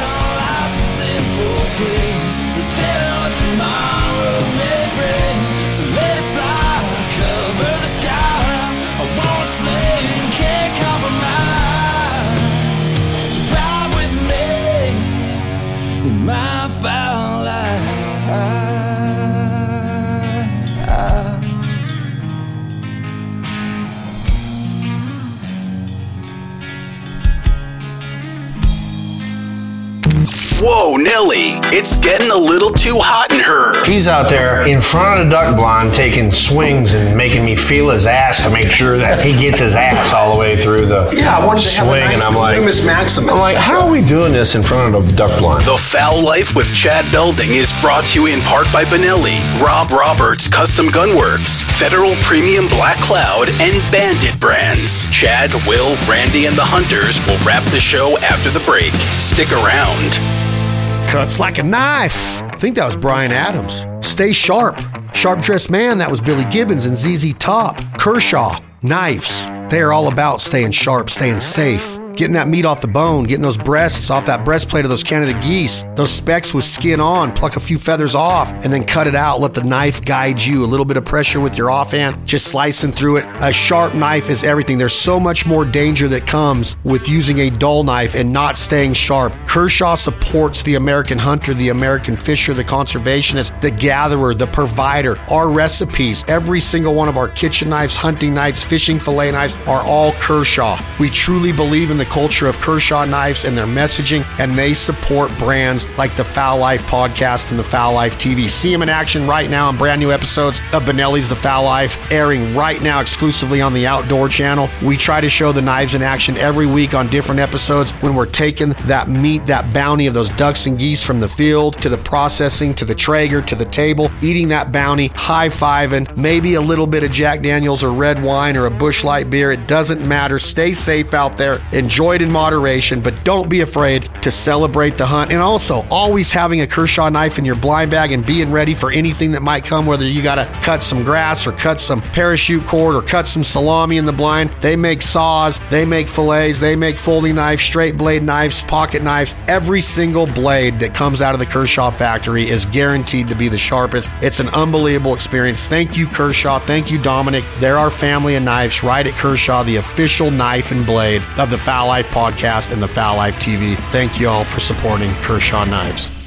Whoa, Nelly, it's getting a little too hot in her. He's out there in front of the duck blind taking swings and making me feel his ass to make sure that he gets his ass all the way through the Yeah, I wanted to have a swing. nice and I'm like, Loomis Maximus. I'm like, how are we doing this in front of the duck blind? The Fowl Life with Chad Belding is brought to you in part by Benelli, Rob Roberts Custom Gunworks, Federal Premium Black Cloud, and Banded Brands. Chad, Will, Randy, and the Hunters will wrap the show after the break. Stick around. Cuts like a knife. I think that was Bryan Adams. Stay sharp. Sharp dressed man, that was Billy Gibbons and ZZ Top. Kershaw, knives. They are all about staying sharp, staying safe. Getting that meat off the bone, getting those breasts off that breastplate of those Canada geese, those specks with skin on, pluck a few feathers off, and then cut it out. Let the knife guide you. A little bit of pressure with your offhand, just slicing through it. A sharp knife is everything. There's so much more danger that comes with using a dull knife and not staying sharp. Kershaw supports the American hunter, the American fisher, the conservationist, the gatherer, the provider. Our recipes, every single one of our kitchen knives, hunting knives, fishing fillet knives are all Kershaw. We truly believe in the culture of Kershaw knives and their messaging, and they support brands like the Fowl Life podcast and the Fowl Life TV. See them in action right now on brand new episodes of Benelli's The Fowl Life, airing right now exclusively on the Outdoor Channel. We try to show the knives in action every week on different episodes when we're taking that meat, that bounty of those ducks and geese from the field to the processing, to the Traeger, to the table, eating that bounty, high fiving, maybe a little bit of Jack Daniels or red wine or a Busch Light beer. It doesn't matter. Stay safe out there. Enjoy it in moderation, but don't be afraid to celebrate the hunt. And also, always having a Kershaw knife in your blind bag and being ready for anything that might come, whether you got to cut some grass or cut some parachute cord or cut some salami in the blind. They make saws, they make fillets, they make folding knives, straight blade knives, pocket knives. Every single blade that comes out of the Kershaw factory is guaranteed to be the sharpest. It's an unbelievable experience. Thank you, Kershaw. Thank you, Dominic. They're our family of knives right at Kershaw, the official knife and blade of the Life podcast and the Fowl Life TV. Thank you all for supporting Kershaw Knives.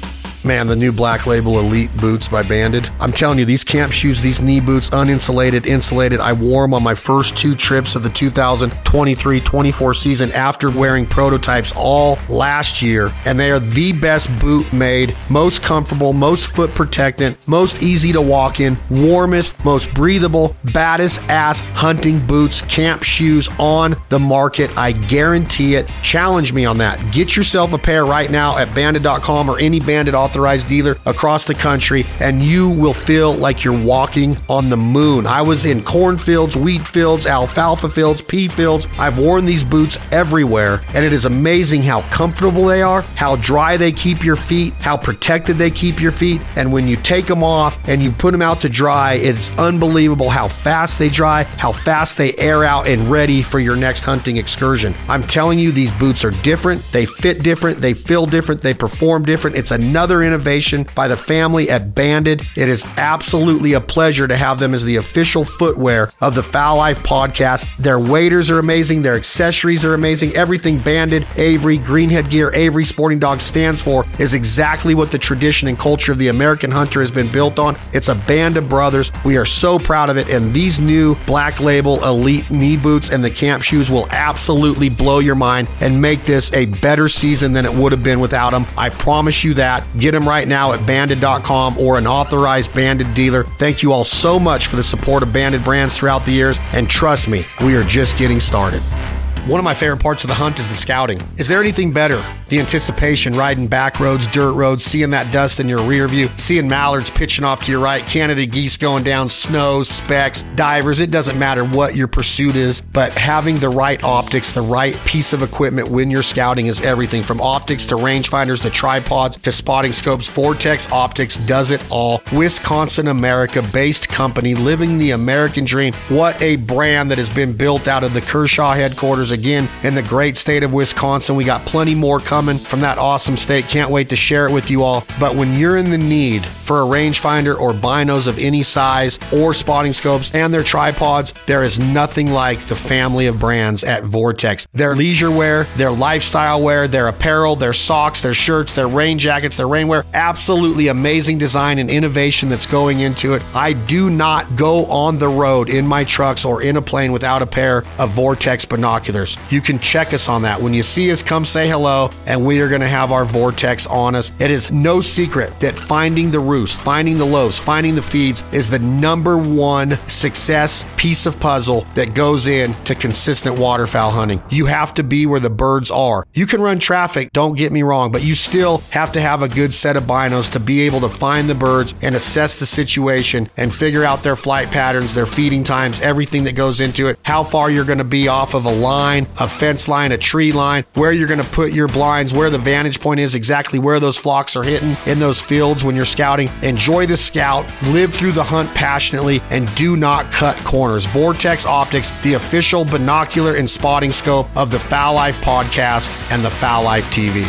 Man, the new Black Label Elite boots by Banded. I'm telling you, these camp shoes, these knee boots, uninsulated, insulated. I wore them on my first two trips of the 2023 24 season after wearing prototypes all last year. And they are the best boot made, most comfortable, most foot protectant, most easy to walk in, warmest, most breathable, baddest ass hunting boots, camp shoes on the market. I guarantee it. Challenge me on that. Get yourself a pair right now at banded.com or any banded authorized authorized dealer across the country, and you will feel like you're walking on the moon. I was in cornfields, wheat fields, alfalfa fields, pea fields. I've worn these boots everywhere, and it is amazing how comfortable they are, how dry they keep your feet, how protected they keep your feet. And when you take them off and you put them out to dry, it's unbelievable how fast they dry, how fast they air out and ready for your next hunting excursion. I'm telling you, these boots are different. They fit different. They feel different. They perform different. It's another innovation by the family at Banded. It is absolutely a pleasure to have them as the official footwear of the Fowl Life podcast. Their waders are amazing. Their accessories are amazing. Everything Banded, Avery, Greenhead Gear, Avery Sporting Dog stands for is exactly what the tradition and culture of the American hunter has been built on. It's a band of brothers. We are so proud of it. And these new black label elite knee boots and the camp shoes will absolutely blow your mind and make this a better season than it would have been without them. I promise you that. Get them right now at banded.com or an authorized banded dealer. Thank you all so much for the support of banded brands throughout the years. And trust me, we are just getting started. One of my favorite parts of the hunt is the scouting. Is there anything better? The anticipation, riding back roads, dirt roads, seeing that dust in your rear view, seeing mallards pitching off to your right, Canada geese going down, snow, specks, divers. It doesn't matter what your pursuit is, but having the right optics, the right piece of equipment when you're scouting is everything from optics to rangefinders to tripods to spotting scopes. Vortex Optics does it all. Wisconsin, America based company living the American dream. What a brand that has been built out of the Kershaw headquarters again in the great state of Wisconsin. We got plenty more coming from that awesome state. Can't wait to share it with you all. But when you're in the need for a rangefinder or binos of any size or spotting scopes and their tripods, there is nothing like the family of brands at Vortex. Their leisure wear, their lifestyle wear, their apparel, their socks, their shirts, their rain jackets, their rainwear, absolutely amazing design and innovation that's going into it. I do not go on the road in my trucks or in a plane without a pair of Vortex binoculars. You can check us on that. When you see us, come say hello, and we are going to have our Vortex on us. It is no secret that finding the roost, finding the lows, finding the feeds is the number one success piece of puzzle that goes in to consistent waterfowl hunting. You have to be where the birds are. You can run traffic, don't get me wrong, but you still have to have a good set of binos to be able to find the birds and assess the situation and figure out their flight patterns, their feeding times, everything that goes into it, how far you're going to be off of a line line, a fence line, a tree line, where you're going to put your blinds, where the vantage point is, exactly where those flocks are hitting in those fields when you're scouting. Enjoy the scout, live through the hunt passionately, and do not cut corners. Vortex Optics, the official binocular and spotting scope of the Fowl Life podcast and the Foul Life TV.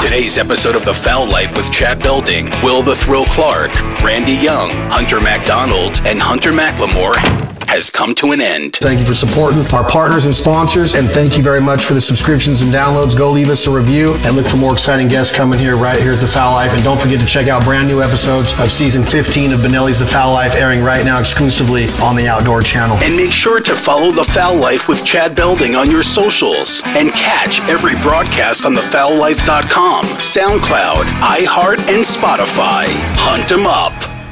Today's episode of The Foul Life with Chad Belding, Will the Thrill Clark, Randy Young, Hunter MacDonald, and Hunter McLemore has come to an end. Thank you for supporting our partners and sponsors, and thank you very much for the subscriptions and downloads. Go leave us a review and look for more exciting guests coming here right here at The Fowl Life. And don't forget to check out brand new episodes of season 15 of Benelli's The Fowl Life, airing right now exclusively on the Outdoor Channel. And make sure to follow The Fowl Life with Chad Belding on your socials and catch every broadcast on thefowllife.com, SoundCloud, iHeart, and Spotify. Hunt 'em up.